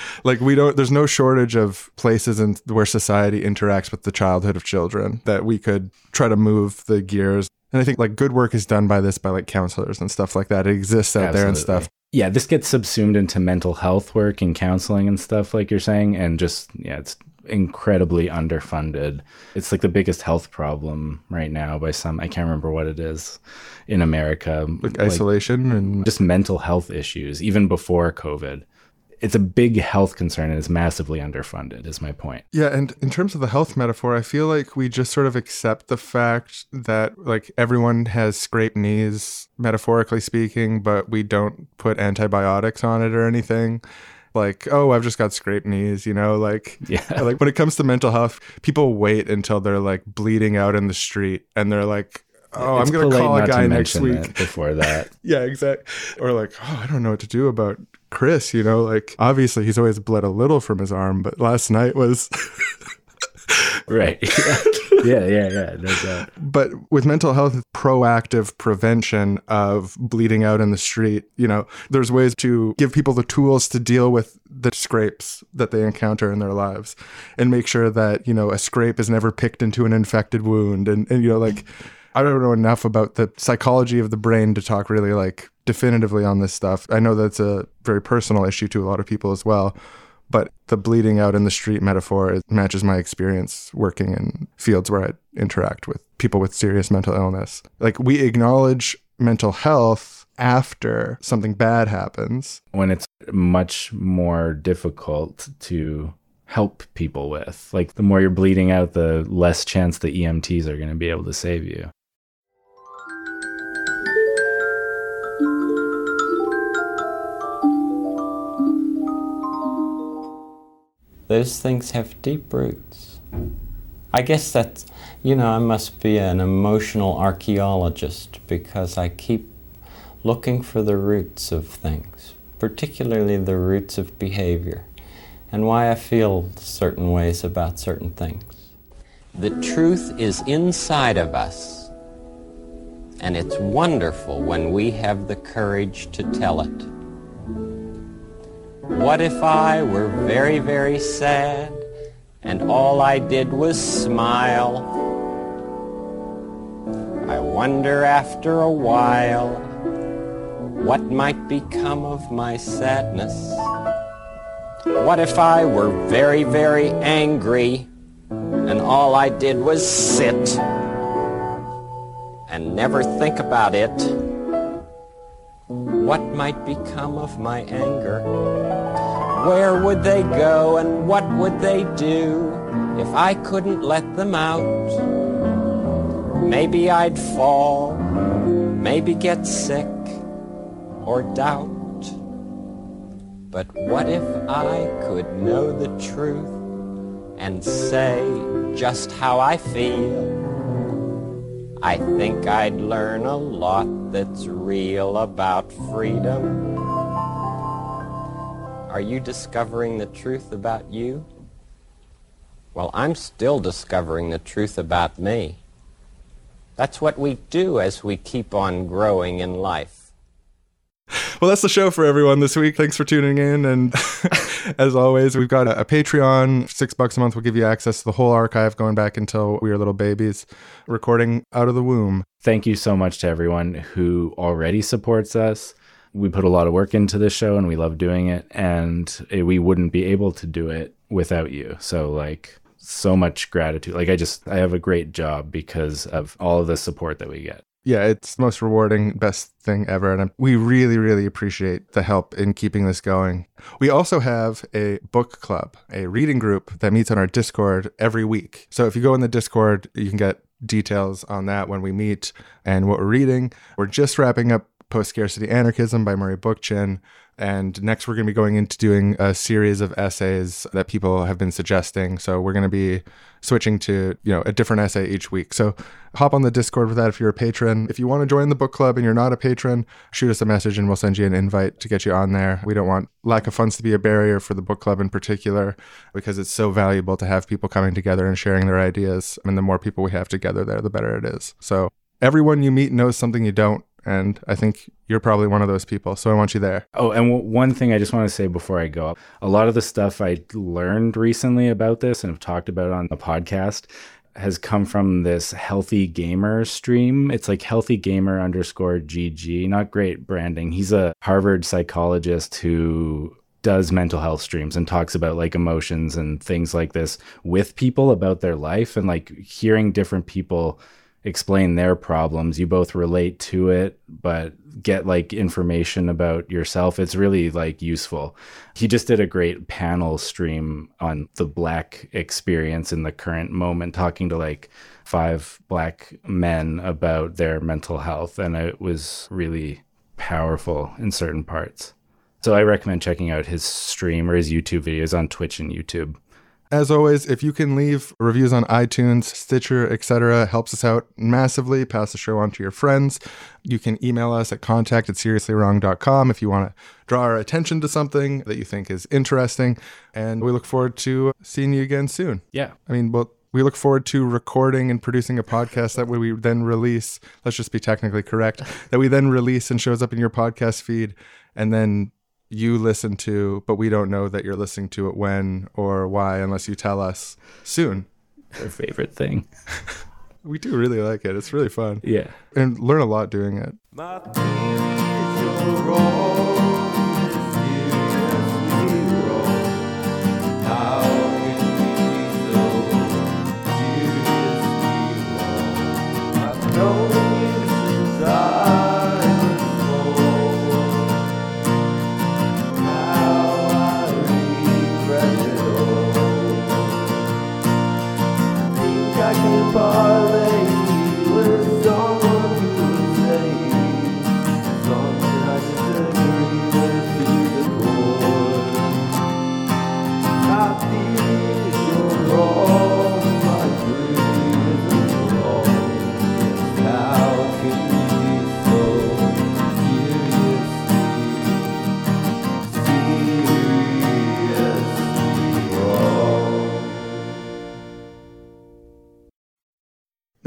like we don't there's no shortage of places in where society interacts with the childhood of children that we could try to move the gears and i think like good work is done by this by like counselors and stuff like that it exists out there and stuff Yeah, this gets subsumed into mental health work and counseling and stuff, like you're saying, and just, yeah, it's incredibly underfunded. It's like the biggest health problem right now by some, I can't remember what it is in America. like isolation and just mental health issues, even before COVID. It's a big health concern and it's massively underfunded, is my point. Yeah, and in terms of the health metaphor, I feel like we just sort of accept the fact that like everyone has scraped knees, metaphorically speaking, but we don't put antibiotics on it or anything. Like, oh, I've just got scraped knees, you know, like Yeah. like when it comes to mental health, people wait until they're like bleeding out in the street and they're like, Oh, It's I'm gonna call a to guy next week. it before that. Yeah, exactly. Or like, oh, I don't know what to do about Chris, you know, like obviously he's always bled a little from his arm, but last night was right. yeah, yeah, yeah. No doubt. but with mental health proactive prevention of bleeding out in the street you know there's ways to give people the tools to deal with the scrapes that they encounter in their lives and make sure that you know a scrape is never picked into an infected wound and, and you know like i don't know enough about the psychology of the brain to talk really like definitively on this stuff i know that's a very personal issue to a lot of people as well but the bleeding out in the street metaphor matches my experience working in fields where I interact with people with serious mental illness. Like we acknowledge mental health after something bad happens. When it's much more difficult to help people with. Like the more you're bleeding out, the less chance the EMTs are going to be able to save you. Those things have deep roots. I guess that's, you know, I must be an emotional archaeologist because I keep looking for the roots of things, particularly the roots of behavior, and why I feel certain ways about certain things. The truth is inside of us, and it's wonderful when we have the courage to tell it. What if I were very, very sad and all I did was smile? I wonder after a while what might become of my sadness. What if I were very, very angry and all I did was sit and never think about it? What might become of my anger? Where would they go and what would they do if I couldn't let them out? Maybe I'd fall, maybe get sick or doubt. But what if I could know the truth and say just how I feel? I think I'd learn a lot that's real about freedom. Are you discovering the truth about you? Well, I'm still discovering the truth about me. That's what we do as we keep on growing in life. Well, that's the show for everyone this week. Thanks for tuning in. And as always, we've got a, a Patreon. Six bucks a month will give you access to the whole archive going back until we were little babies, recording out of the womb. Thank you so much to everyone who already supports us. We put a lot of work into this show and we love doing it. And we wouldn't be able to do it without you. So, like, so much gratitude. Like, I just, I have a great job because of all of the support that we get. Yeah, it's the most rewarding, best thing ever. And we really, really appreciate the help in keeping this going. We also have a book club, a reading group that meets on our Discord every week. So if you go in the Discord, you can get details on that when we meet and what we're reading. We're just wrapping up Post Scarcity Anarchism by Murray Bookchin. And next, we're going to be going into doing a series of essays that people have been suggesting. So we're going to be switching to you know a different essay each week. So hop on the Discord for that if you're a patron. If you want to join the book club and you're not a patron, shoot us a message and we'll send you an invite to get you on there. We don't want lack of funds to be a barrier for the book club in particular because it's so valuable to have people coming together and sharing their ideas. And the more people we have together there, the better it is. So everyone you meet knows something you don't. And I think you're probably one of those people. So I want you there. Oh, and w- one thing I just want to say before I go up a lot of the stuff I learned recently about this and have talked about on the podcast has come from this healthy gamer stream. It's like healthy gamer underscore GG. Not great branding. He's a Harvard psychologist who does mental health streams and talks about like emotions and things like this with people about their life and like hearing different people explain their problems. You both relate to it, but get like information about yourself. It's really like useful. He just did a great panel stream on the black experience in the current moment, talking to like five black men about their mental health. And it was really powerful in certain parts. So I recommend checking out his stream or his YouTube videos on Twitch and YouTube. As always, if you can leave reviews on iTunes, Stitcher, etc., helps us out massively. Pass the show on to your friends. You can email us at contact at seriouslywrong.com if you want to draw our attention to something that you think is interesting. And we look forward to seeing you again soon. Yeah. I mean, well, we look forward to recording and producing a podcast that we then release. Let's just be technically correct that we then release and shows up in your podcast feed. And then you listen to, but we don't know that you're listening to it when or why unless you tell us soon. Their favorite thing. We do really like it. It's really fun. Yeah. And learn a lot doing it.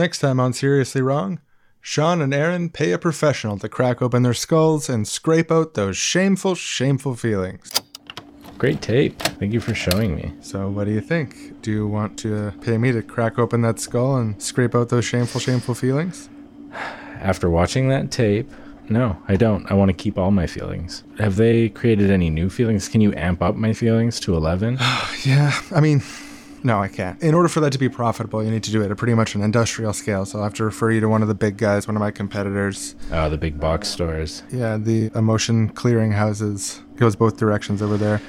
Next time on Seriously Wrong, Sean and Aaron pay a professional to crack open their skulls and scrape out those shameful, shameful feelings. Great tape. Thank you for showing me. So, what do you think? Do you want to pay me to crack open that skull and scrape out those shameful, shameful feelings? After watching that tape, no, I don't. I want to keep all my feelings. Have they created any new feelings? Can you amp up my feelings to 11? Yeah, I mean, no, I can't. In order for that to be profitable, you need to do it at pretty much an industrial scale. So I'll have to refer you to one of the big guys, one of my competitors. oh, the big box stores. Yeah, the emotion clearing houses goes both directions over there.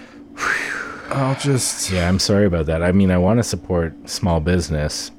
I'll just. Yeah, I'm sorry about that. I mean, I want to support small business.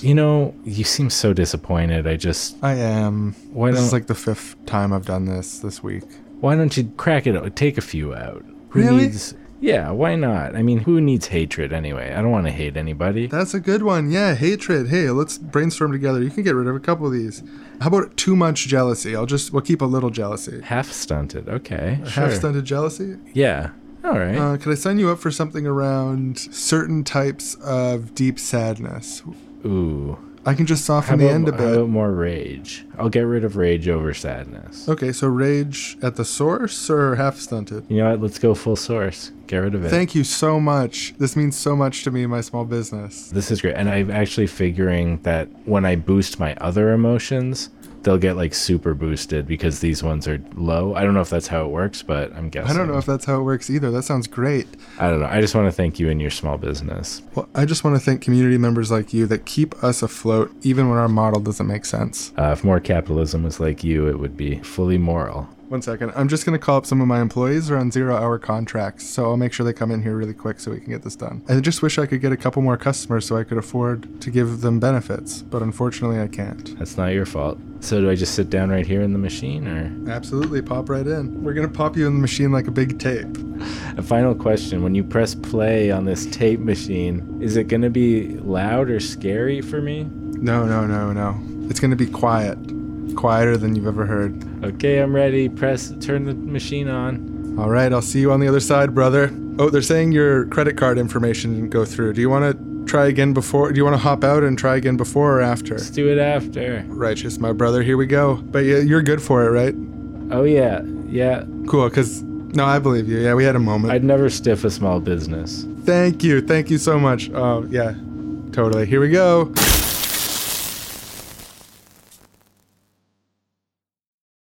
You know, you seem so disappointed. I just, I am. Why this is like the fifth time I've done this this week. why don't you crack it? Take a few out. Who Really? needs. Yeah, why not? I mean, who needs hatred anyway? I don't want to hate anybody. That's a good one. Yeah, hatred. Hey, let's brainstorm together. You can get rid of a couple of these. How about too much jealousy? I'll just we'll keep a little jealousy. Half stunted. Okay. Half stunted jealousy. Yeah. All right. Uh, could I sign you up for something around certain types of deep sadness? Ooh. I can just soften the end a bit. how about more rage? I'll get rid of rage over sadness. Okay, so rage at the source or half stunted? You know what? Let's go full source. Get rid of it. Thank you so much. This means so much to me and my small business. This is great. And I'm actually figuring that when I boost my other emotions, they'll get like super boosted because these ones are low. I don't know if that's how it works, but I'm guessing. I don't know if that's how it works either. That sounds great. I don't know. I just want to thank you and your small business. Well, I just want to thank community members like you that keep us afloat even when our model doesn't make sense. Uh, if more capitalism was like you, it would be fully moral. One second. I'm just going to call up some of my employees. They're on zero hour contracts, so I'll make sure they come in here really quick so we can get this done. I just wish I could get a couple more customers so I could afford to give them benefits, but unfortunately I can't. That's not your fault. So do I just sit down right here in the machine or? Absolutely, pop right in. We're going to pop you in the machine like a big tape. A final question. When you press play on this tape machine, is it going to be loud or scary for me? No, no, no, no. It's going to be quiet. Quieter than you've ever heard. Okay, I'm ready. Press, turn the machine on. All right, I'll see you on the other side, brother. Oh, they're saying your credit card information didn't go through. Do you want to try again before? Do you want to hop out and try again before or after? Let's do it after. Righteous, my brother. Here we go. But yeah, you're good for it, right? Oh, yeah. Yeah. Cool, because. No, I believe you. Yeah, we had a moment. I'd never stiff a small business. Thank you. Thank you so much. Oh, yeah. Totally. Here we go.